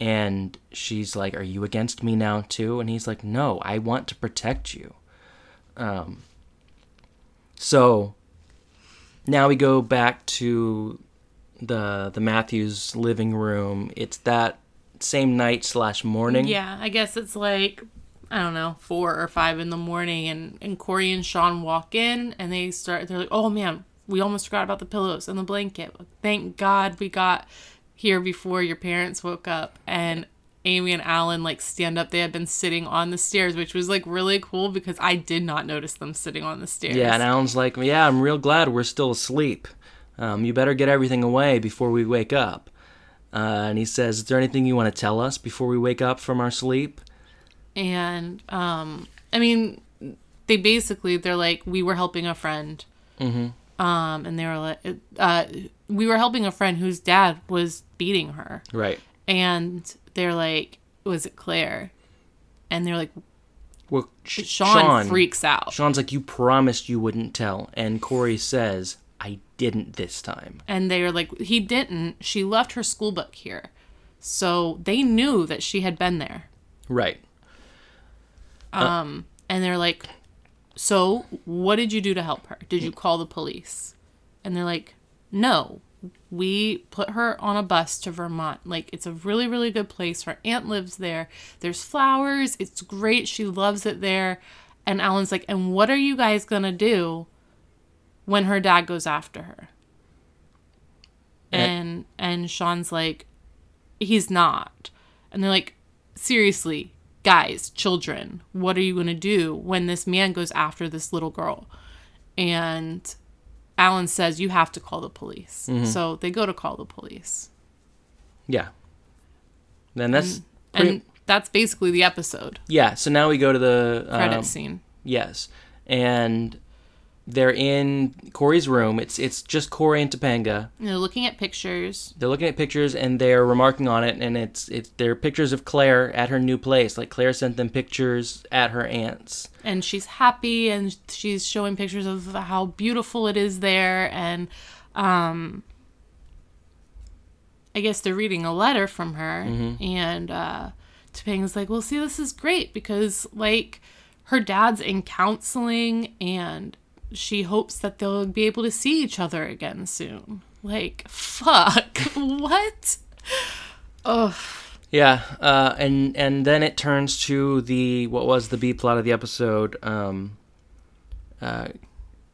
And she's like, "Are you against me now too?" And he's like, "No, I want to protect you." Um. So now we go back to the the Matthews living room. It's that same night slash morning. Yeah, I guess it's like I don't know, four or five in the morning, and and Corey and Sean walk in, and they start. They're like, "Oh man, we almost forgot about the pillows and the blanket. Thank God we got here before your parents woke up." And Amy and Alan like stand up. They had been sitting on the stairs, which was like really cool because I did not notice them sitting on the stairs. Yeah, and Alan's like, "Yeah, I'm real glad we're still asleep. Um, you better get everything away before we wake up." Uh, and he says, "Is there anything you want to tell us before we wake up from our sleep?" And um i mean they basically they're like we were helping a friend. Mm-hmm. um and they were like uh we were helping a friend whose dad was beating her. Right. and they're like was it claire? And they're like Well, Sh- sean, freaks out. Sean's like, "You promised you wouldn't tell," and Corey says, "I didn't this time." and they are like he didn't. She left her school book here. So they knew that she had been there. Right. Uh. Um, and they're like, "So, what did you do to help her? Did you call the police?" And they're like, "No. We put her on a bus to Vermont. Like it's a really really good place. Her aunt lives there. There's flowers. It's great. She loves it there." And Alan's like, "And what are you guys going to do when her dad goes after her?" Eh. And and Sean's like, "He's not." And they're like, seriously, guys, children, what are you going to do when this man goes after this little girl? And Alan says, you have to call the police. So they go to call the police. Yeah. Then that's pretty, And that's basically the episode yeah. So now we go to the credit um, scene. Yes, and they're in Corey's room. It's it's just Corey and Topanga. And they're looking at pictures. They're looking at pictures and they're remarking on it, and it's it's they're pictures of Claire at her new place. Like Claire sent them pictures at her aunt's. and she's happy and she's showing pictures of how beautiful it is there and um I guess they're reading a letter from her and uh Topanga's like, "Well, see this is great because like her dad's in counseling and she hopes that they'll be able to see each other again soon." Like, fuck. what? Oh, Yeah, uh, and and then it turns to the what was the B plot of the episode. Um, uh,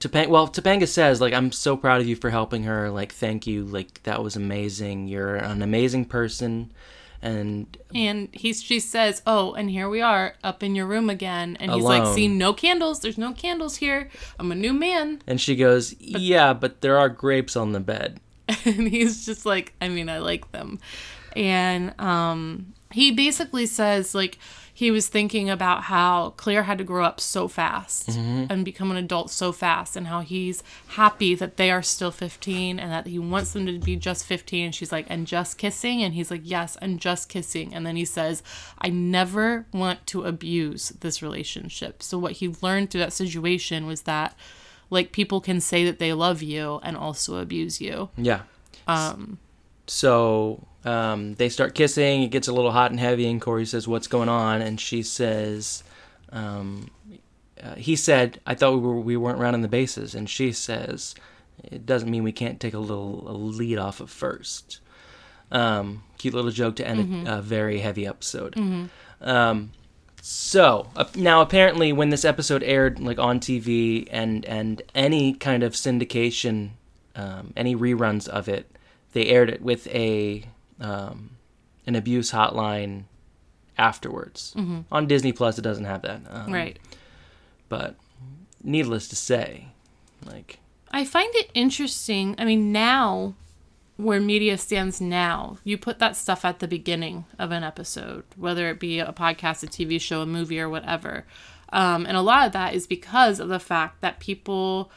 Topanga, well, Topanga says like I'm so proud of you for helping her. Like thank you. Like that was amazing. You're an amazing person, and And he she says, "Oh, and here we are up in your room again." And he's like. "See, no candles. There's no candles here. I'm a new man." and she goes, yeah, but there are grapes on the bed. And he's just like, "I mean, I like them." And um he basically says like he was thinking about how Claire had to grow up so fast and become an adult so fast and how he's happy that they are still 15 and that he wants them to be just 15 and she's like and just kissing? And he's like yes and just kissing. And then he says I never want to abuse this relationship. So what he learned through that situation was that like people can say that they love you and also abuse you. Yeah. Um. So um, they start kissing. It gets a little hot and heavy, and Corey says, "What's going on?" And she says, um, uh, "He said I thought we were we weren't running the bases," and she says, "It doesn't mean we can't take a little a lead off of first. Um, cute little joke to end a, a very heavy episode. Um, so uh, now, apparently, when this episode aired, like on TV and and any kind of syndication, um, any reruns of it, they aired it with a um, an abuse hotline afterwards. On Disney Plus, it doesn't have that. Um, right. But needless to say, like, I find it interesting. I mean, now where media stands now, you put that stuff at the beginning of an episode, whether it be a podcast, a TV show, a movie, or whatever. Um, and a lot of that is because of the fact that people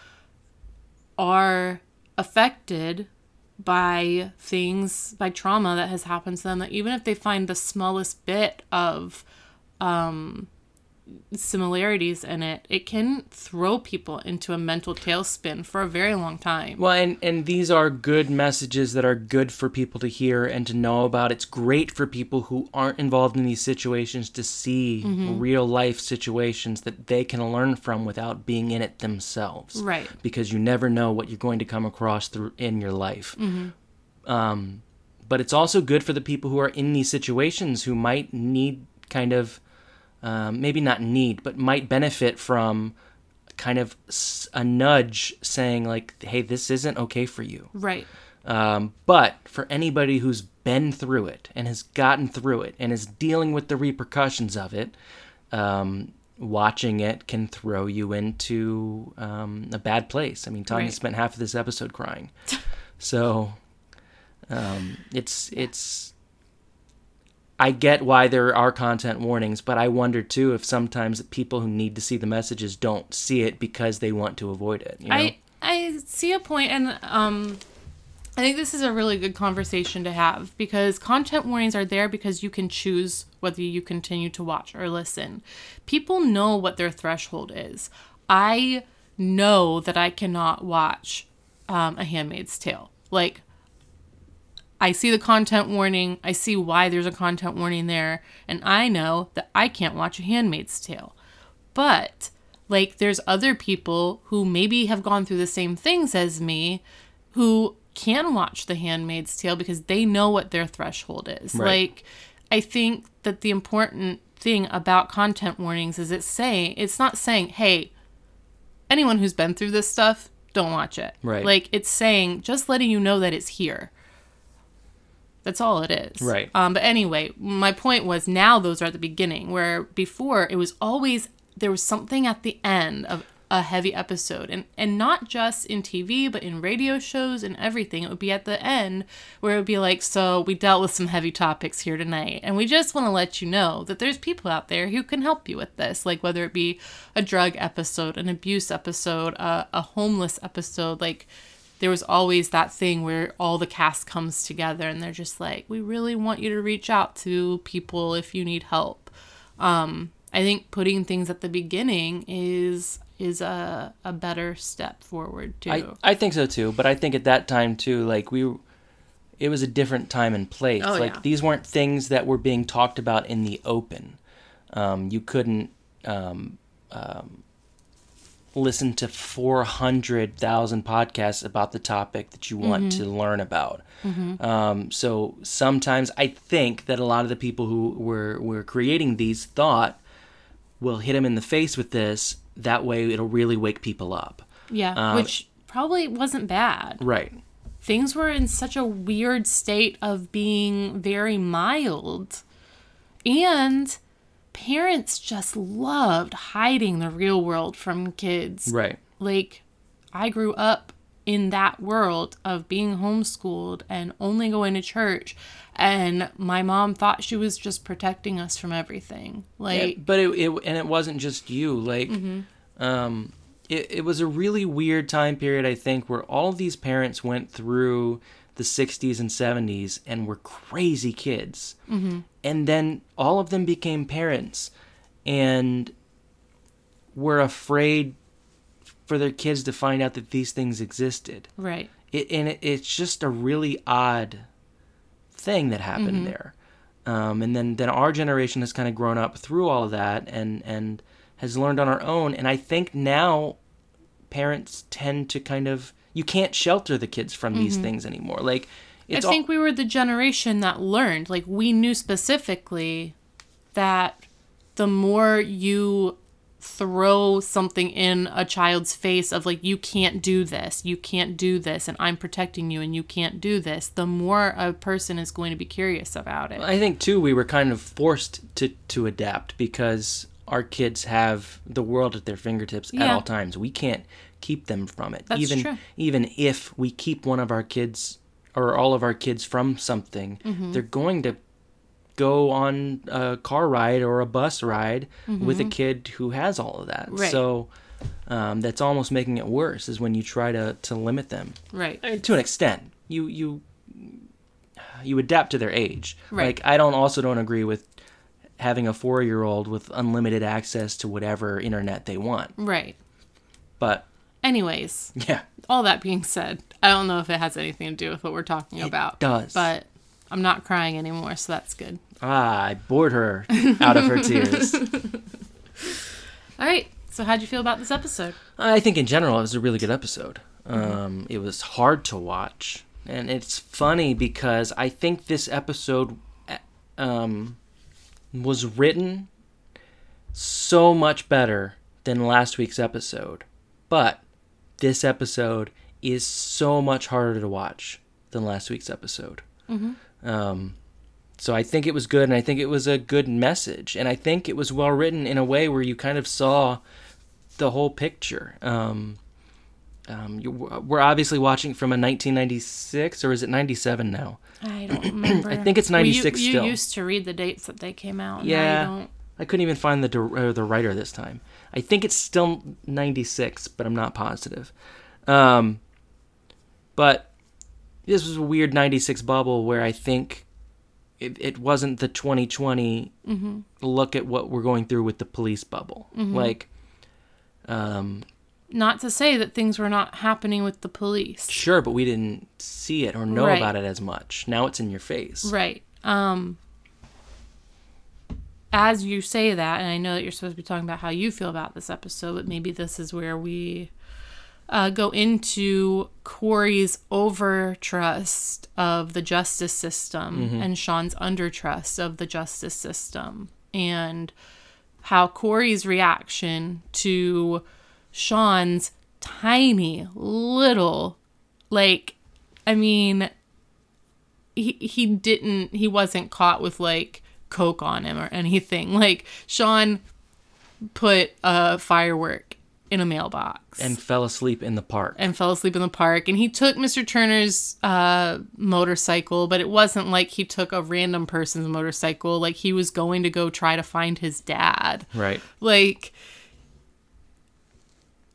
are affected by things, by trauma that has happened to them, that even if they find the smallest bit of um, similarities in it, it can throw people into a mental tailspin for a very long time. Well, and, and these are good messages that are good for people to hear and to know about. It's great for people who aren't involved in these situations to see real life situations that they can learn from without being in it themselves. Right. Because you never know what you're going to come across through in your life. Hmm. Um, but it's also good for the people who are in these situations who might need kind of um, maybe not need, but might benefit from kind of a nudge saying like, "Hey, this isn't okay for you." Right. Um, but for anybody who's been through it and has gotten through it and is dealing with the repercussions of it, um, watching it can throw you into um, a bad place. I mean, Tanya Right. spent half of this episode crying, so um, it's it's. I get why there are content warnings, but I wonder too if sometimes people who need to see the messages don't see it because they want to avoid it. You know? I I see a point, and um, I think this is a really good conversation to have because content warnings are there because you can choose whether you continue to watch or listen. People know what their threshold is. I know that I cannot watch um, A Handmaid's Tale. Like, I see the content warning, I see why there's a content warning there, and I know that I can't watch A Handmaid's Tale. But like there's other people who maybe have gone through the same things as me who can watch The Handmaid's Tale because they know what their threshold is. Right. Like I think that the important thing about content warnings is it's saying it's not saying, "Hey, anyone who's been through this stuff, don't watch it." Right. Like it's saying just letting you know that it's here. That's all it is. Right. Um, but anyway, my point was now those are at the beginning, where before it was always there was something at the end of a heavy episode, and and not just in TV, but in radio shows and everything. It would be at the end where it would be like, so we dealt with some heavy topics here tonight, and we just want to let you know that there's people out there who can help you with this, like whether it be a drug episode, an abuse episode, a, a homeless episode, like there was always that thing where all the cast comes together and they're just like, we really want you to reach out to people if you need help. Um, I think putting things at the beginning is is a, a better step forward too. I, I think so too, but I think at that time too, like we, it was a different time and place. Oh, like yeah. these weren't things that were being talked about in the open. Um, you couldn't um, um, listen to four hundred thousand podcasts about the topic that you want to learn about. Um, so sometimes I think that a lot of the people who were were creating these thought we'll hit them in the face with this. That way, it'll really wake people up. yeah, um, which probably wasn't bad. Right. Things were in such a weird state of being very mild. And parents just loved hiding the real world from kids. Right. like I grew up in that world of being homeschooled and only going to church and my mom thought she was just protecting us from everything like Yeah, but it, it and it wasn't just you like Mm-hmm. um it, it was a really weird time period i think where all these parents went through the 60s and 70s and were crazy kids mm-hmm. and then all of them became parents and were afraid for their kids to find out that these things existed right it, and it, it's just a really odd thing that happened Mm-hmm. there. Um, and then, then our generation has kind of grown up through all of that and, and has learned on our own. And I think now parents tend to kind of, you can't shelter the kids from these things anymore. Like, it's Mm-hmm. I think we were the generation that learned like we knew specifically that the more you throw something in a child's face of like you can't do this you can't do this and i'm protecting you and you can't do this the more a person is going to be curious about it I think too we were kind of forced to to adapt because our kids have the world at their fingertips at all times. We can't keep them from it. That's even true. even if we keep one of our kids or all of our kids from something, Mm-hmm. they're going to go on a car ride or a bus ride with a kid who has all of that. Mm-hmm. Right. So um, that's almost making it worse is when you try to, to limit them right I mean, to an extent. You you you adapt to their age. Right. Like I don't also don't agree with having a four year old with unlimited access to whatever internet they want. right But anyways yeah, all that being said i don't know if it has anything to do with what we're talking about does. but i'm not crying anymore so that's good ah, I bored her out of her tears. all right so how'd you feel about this episode I think in general it was a really good episode. Um, it was hard to watch, and it's funny because I think this episode um, was written so much better than last week's episode, but this episode is so much harder to watch than last week's episode. Um, so I think it was good, and I think it was a good message, and I think it was well written in a way where you kind of saw the whole picture. Um, um, you, we're obviously watching from a 1996, or is it 97 now? i don't remember I think it's Well, you- you, still. used to read the dates that they came out Yeah. don't I couldn't even find the uh, the writer this time. I think it's still 96, but I'm not positive. Um, but this was a weird 96 bubble where I think it, it wasn't the 2020 look at what we're going through with the police bubble. Like, um, not to say that things were not happening with the police sure, but we didn't see it or know Right. about it as much. Now it's in your face. Right. Um as you say that, and I know that you're supposed to be talking about how you feel about this episode, but maybe this is where we uh, go into Corey's overtrust of the justice system and Sean's undertrust of the justice system, and how Corey's reaction to Sean's tiny little, like, I mean, he he didn't he wasn't caught with like coke on him or anything. Like Sean put a firework in a mailbox And fell asleep in the park. and fell asleep in the park and he took Mr. Turner's uh motorcycle, but it wasn't like he took a random person's motorcycle, like he was going to go try to find his dad. Right. Like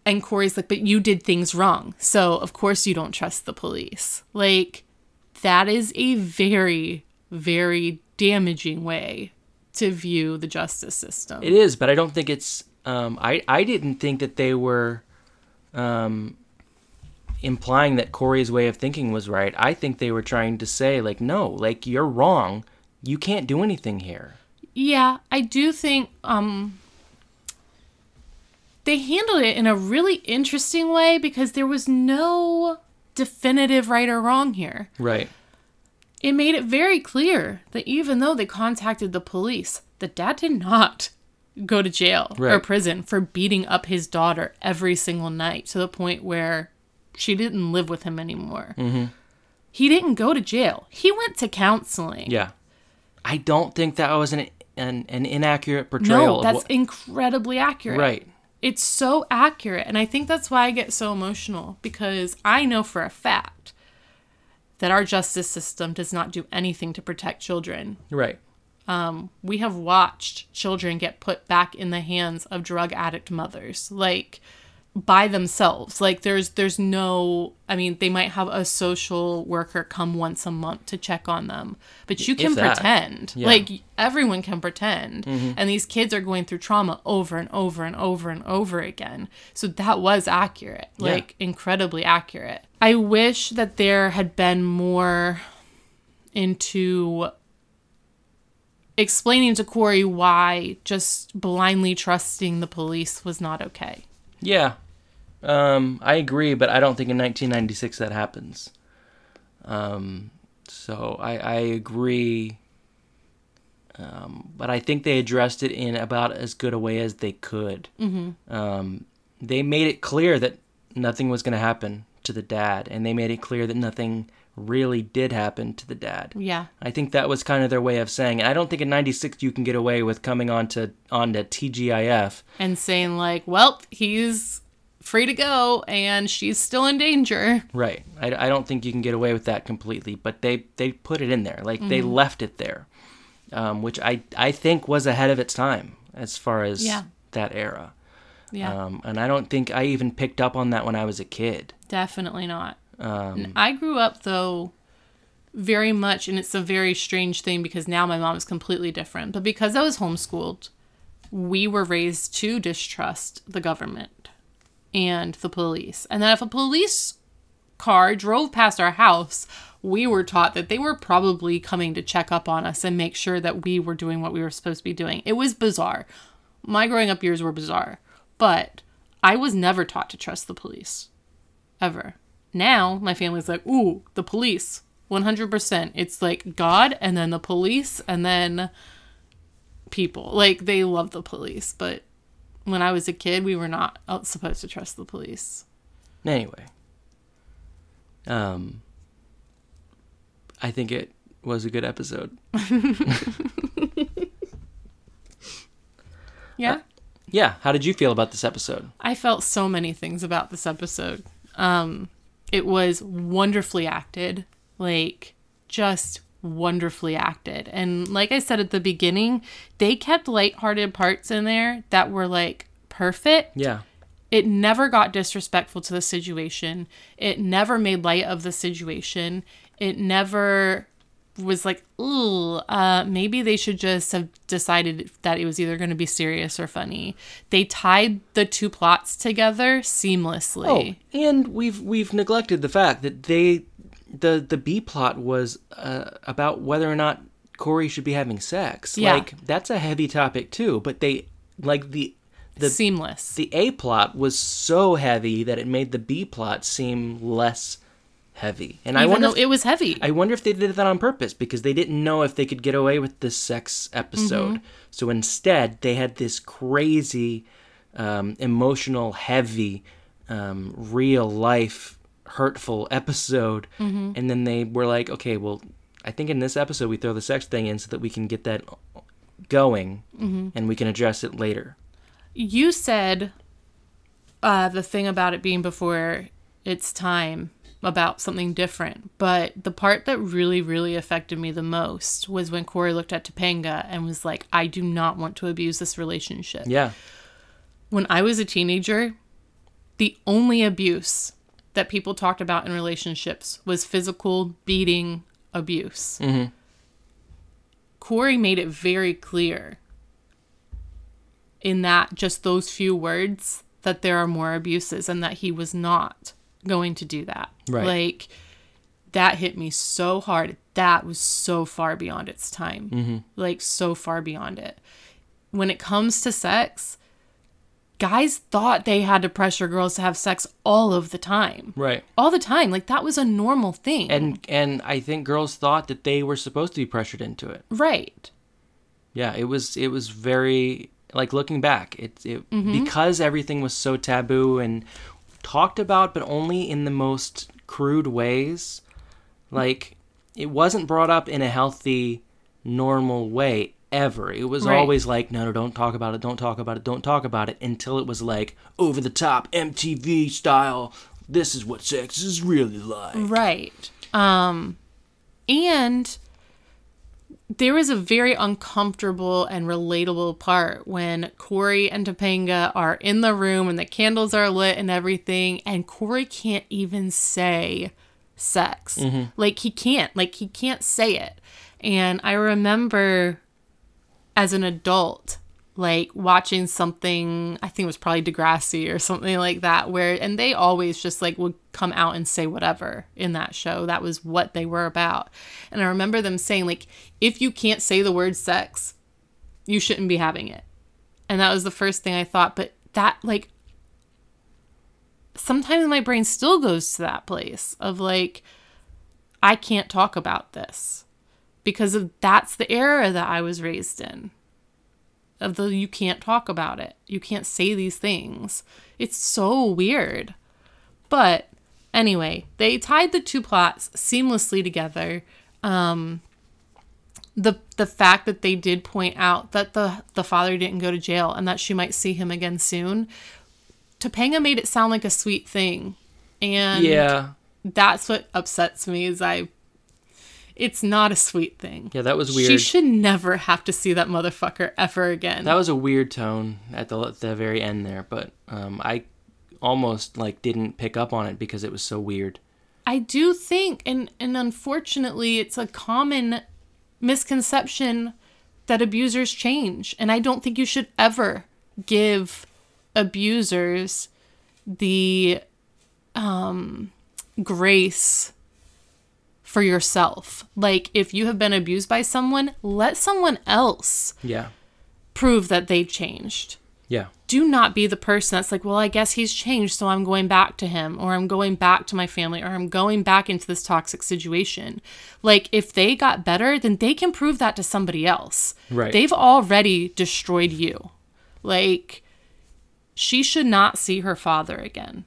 and Corey's like, but you did things wrong. So of course you don't trust the police. Like that is a very, very damaging way to view the justice system. It is, but I don't think it's. Um, I I didn't think that they were um, implying that Corey's way of thinking was right. I think they were trying to say like, no, like you're wrong. You can't do anything here. Yeah, I do think um they handled it in a really interesting way because there was no definitive right or wrong here. Right. It made it very clear that even though they contacted the police, the dad did not go to jail or prison for beating up his daughter every single night to the point where she didn't live with him anymore. Mm-hmm. He didn't go to jail. He went to counseling. Yeah. I don't think that was an an, an inaccurate portrayal. No, that's what- incredibly accurate. right. It's so accurate. And I think that's why I get so emotional because I know for a fact that our justice system does not do anything to protect children. Right. Um, we have watched children get put back in the hands of drug addict mothers, like by themselves. Like there's there's no I mean, they might have a social worker come once a month to check on them, but you can pretend. Yeah. Like everyone can pretend. Mm-hmm. And these kids are going through trauma over and over and over and over again. So that was accurate. Yeah. Like incredibly accurate. I wish that there had been more into explaining to Corey why just blindly trusting the police was not okay. Yeah. Um, I agree, but I don't think in 1996 that happens. Um, so I, I agree Um, but I think they addressed it in about as good a way as they could. Mm-hmm. Um, they made it clear that nothing was going to happen to the dad, and they made it clear that nothing really did happen to the dad. Yeah. I think that was kind of their way of saying it. I don't think in '96 you can get away with coming onto onto TGIF. And saying, like, well, he's free to go and she's still in danger. Right. I, I don't think you can get away with that completely, but they they put it in there. Like they left it there, um, which I I think was ahead of its time as far as Yeah. that era. Yeah. Um, and I don't think I even picked up on that when I was a kid. Definitely not. Um, I grew up though very much, and it's a very strange thing because now my mom is completely different. But because I was homeschooled, we were raised to distrust the government and the police. And then if a police car drove past our house, we were taught that they were probably coming to check up on us and make sure that we were doing what we were supposed to be doing. It was bizarre. My growing up years were bizarre, but I was never taught to trust the police ever. Now my family's like, ooh, the police, one hundred percent. It's like God, and then the police, and then people. Like they love the police, but when I was a kid, we were not uh, supposed to trust the police. anyway, um, I think it was a good episode. Yeah. Yeah. How did you feel about this episode? I felt so many things about this episode. Um, it was wonderfully acted, like just wonderfully acted. And like I said at the beginning, they kept lighthearted parts in there that were like perfect. Yeah. It never got disrespectful to the situation. It never made light of the situation. It never was like, ooh, uh, maybe they should just have decided that it was either going to be serious or funny. They tied the two plots together seamlessly. Oh, and we've we've neglected the fact that they the the B plot was uh, about whether or not Corey should be having sex. Yeah. Like that's a heavy topic too, but they like the the Seamless. the A plot was so heavy that it made the B plot seem less heavy. And I wonder if, it was heavy. I wonder if they did that on purpose because they didn't know if they could get away with this sex episode. So instead, they had this crazy, um, emotional, heavy, um, real life, hurtful episode. And then they were like, okay, well, I think in this episode we throw the sex thing in so that we can get that going and we can address it later. you said uh, the thing about it being before its time about something different, but the part that really, really affected me the most was when Corey looked at Topanga and was like, I do not want to abuse this relationship. Yeah. When I was a teenager, the only abuse that people talked about in relationships was physical beating abuse. Mm-hmm. Corey made it very clear in that just those few words that there are more abuses and that he was not going to do that. Right. Like that hit me so hard. That was so far beyond its time. Mm-hmm. Like so far beyond it. When it comes to sex, guys thought they had to pressure girls to have sex all of the time. Right. All the time. Like that was a normal thing. And and I think girls thought that they were supposed to be pressured into it. right. Yeah, it was it was very like looking back, it it mm-hmm. because everything was so taboo and talked about but only in the most crude ways. Like it wasn't brought up in a healthy normal way ever. It was Right. always like no no don't talk about it, don't talk about it, don't talk about it until it was like over the top MTV style. This is what sex is really like. Right. Um and there was a very uncomfortable and relatable part when Corey and Topanga are in the room and the candles are lit and everything, and Corey can't even say sex. Like he can't. Like he can't say it. And I remember as an adult like watching something i think it was probably degrassi or something like that where and they always just like would come out and say whatever in that show. That was what they were about. And i remember them saying like if you can't say the word sex you shouldn't be having it. And that was the first thing i thought but that like sometimes my brain still goes to that place of like i can't talk about this because of that's the era that I was raised in. Of the you can't talk about it. You can't say these things. It's so weird. But anyway, they tied the two plots seamlessly together. Um the the fact that they did point out that the the father didn't go to jail and that she might see him again soon. Topanga made it sound like a sweet thing. And Yeah. that's what upsets me is I it's not a sweet thing. Yeah, that was weird. She should never have to see that motherfucker ever again. That was a weird tone at the at the very end there, but um, I almost like didn't pick up on it because it was so weird. I do think and and unfortunately it's a common misconception that abusers change and I don't think you should ever give abusers the um grace for yourself. Like if you have been abused by someone, let someone else Yeah, prove that they've changed. yeah, do not be the person that's like, well, I guess he's changed, so I'm going back to him, or I'm going back to my family, or I'm going back into this toxic situation. Like, if they got better, then they can prove that to somebody else. Right. They've already destroyed you. Like, she should not see her father again.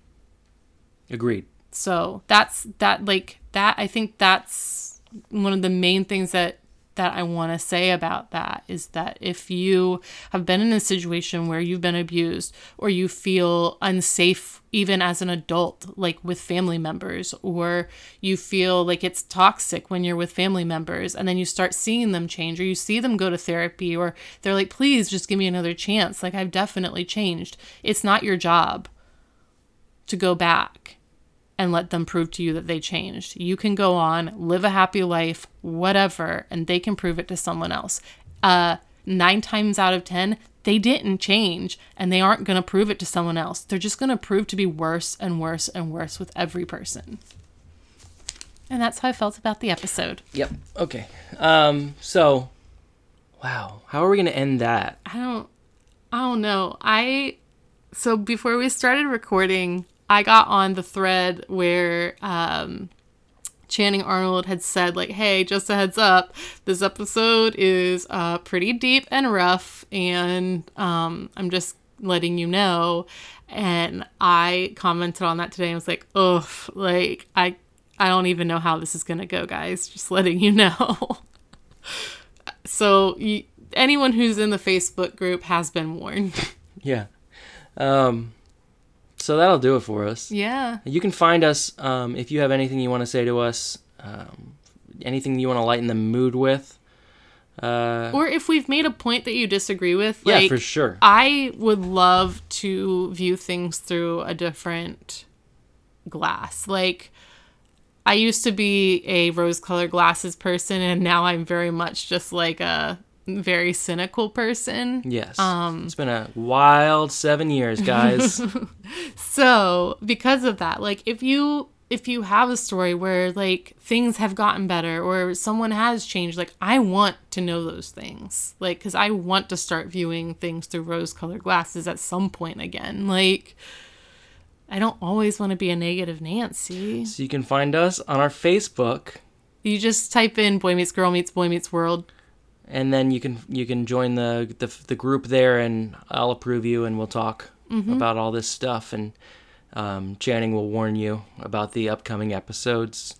agreed. So that's that like that I think that's one of the main things that that I want to say about that is that if you have been in a situation where you've been abused or you feel unsafe even as an adult like with family members or you feel like it's toxic when you're with family members and then you start seeing them change or you see them go to therapy or they're like please just give me another chance like I've definitely changed. It's not your job to go back and let them prove to you that they changed. You can go on, live a happy life, whatever, and they can prove it to someone else. Uh, nine times out of 10, they didn't change and they aren't going to prove it to someone else. They're just going to prove to be worse and worse and worse with every person. And that's how I felt about the episode. Yep. Okay. Um. So, wow. How are we gonna end that? I don't I don't know. I so before we started recording, I got on the thread where um Channing Arnold had said like, "Hey, just a heads up, this episode is uh pretty deep and rough and um I'm just letting you know." And I commented on that today and was like, "Ugh, like I I don't even know how this is going to go, guys. Just letting you know." so, anyone who's in the Facebook group has been warned. Yeah. Um. So that'll do it for us. yeah. You can find us um, if you have anything you want to say to us, um, anything you want to lighten the mood with. Uh, Or if we've made a point that you disagree with, yeah, like for sure. I would love to view things through a different glass. Like I used to be a rose-colored glasses person and now I'm very much just like a very cynical person. Yes. Um, it's been a wild seven years, guys. So, because of that, like if you if you have a story where like things have gotten better or someone has changed, like I want to know those things. Like cuz I want to start viewing things through rose-colored glasses at some point again. Like I don't always want to be a negative Nancy. so you can find us on our Facebook, You just type in boy meets girl meets boy meets world. And then you can you can join the the, the group there, and I'll approve you, and we'll talk Mm-hmm. about all this stuff, and um, Channing will warn you about the upcoming episodes.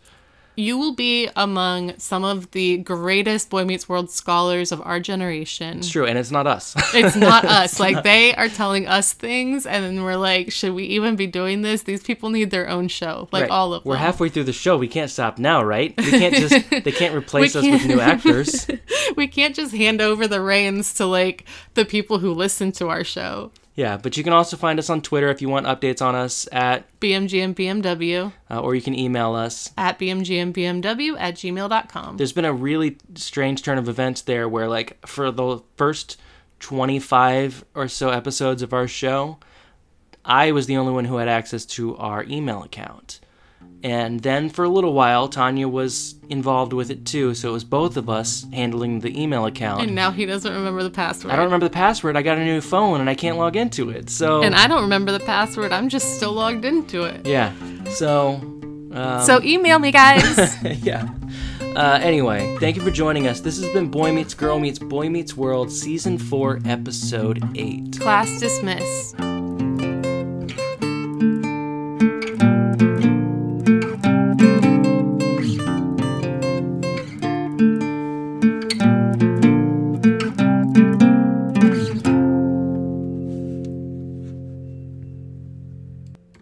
You will be among some of the greatest boy meets world scholars of our generation. It's true, and it's not us. It's not us. Like they are telling us things, and then we're like, should we even be doing this? These people need their own show, like Right. all of We're them. halfway through the show. We can't stop now, right? We can't just they can't replace us with new actors. we can't just hand over the reins to like the people who listen to our show. Yeah, but you can also find us on Twitter if you want updates on us at, BMG and BMW uh, or you can email us. at BMGandBMW at gmail.com. There's been a really strange turn of events there where, like, for the first 25 or so episodes of our show, I was the only one who had access to our email account. And then for a little while, Tanya was involved with it too, so it was both of us handling the email account. And now he doesn't remember the password. I don't remember the password. I got a new phone and I can't log into it. So and I don't remember the password. I'm just still logged into it. yeah. So um, So email me, guys. yeah. Uh, anyway, thank you for joining us. This has been Boy Meets Girl Meets Boy Meets World, Season 4, Episode 8. Class dismissed.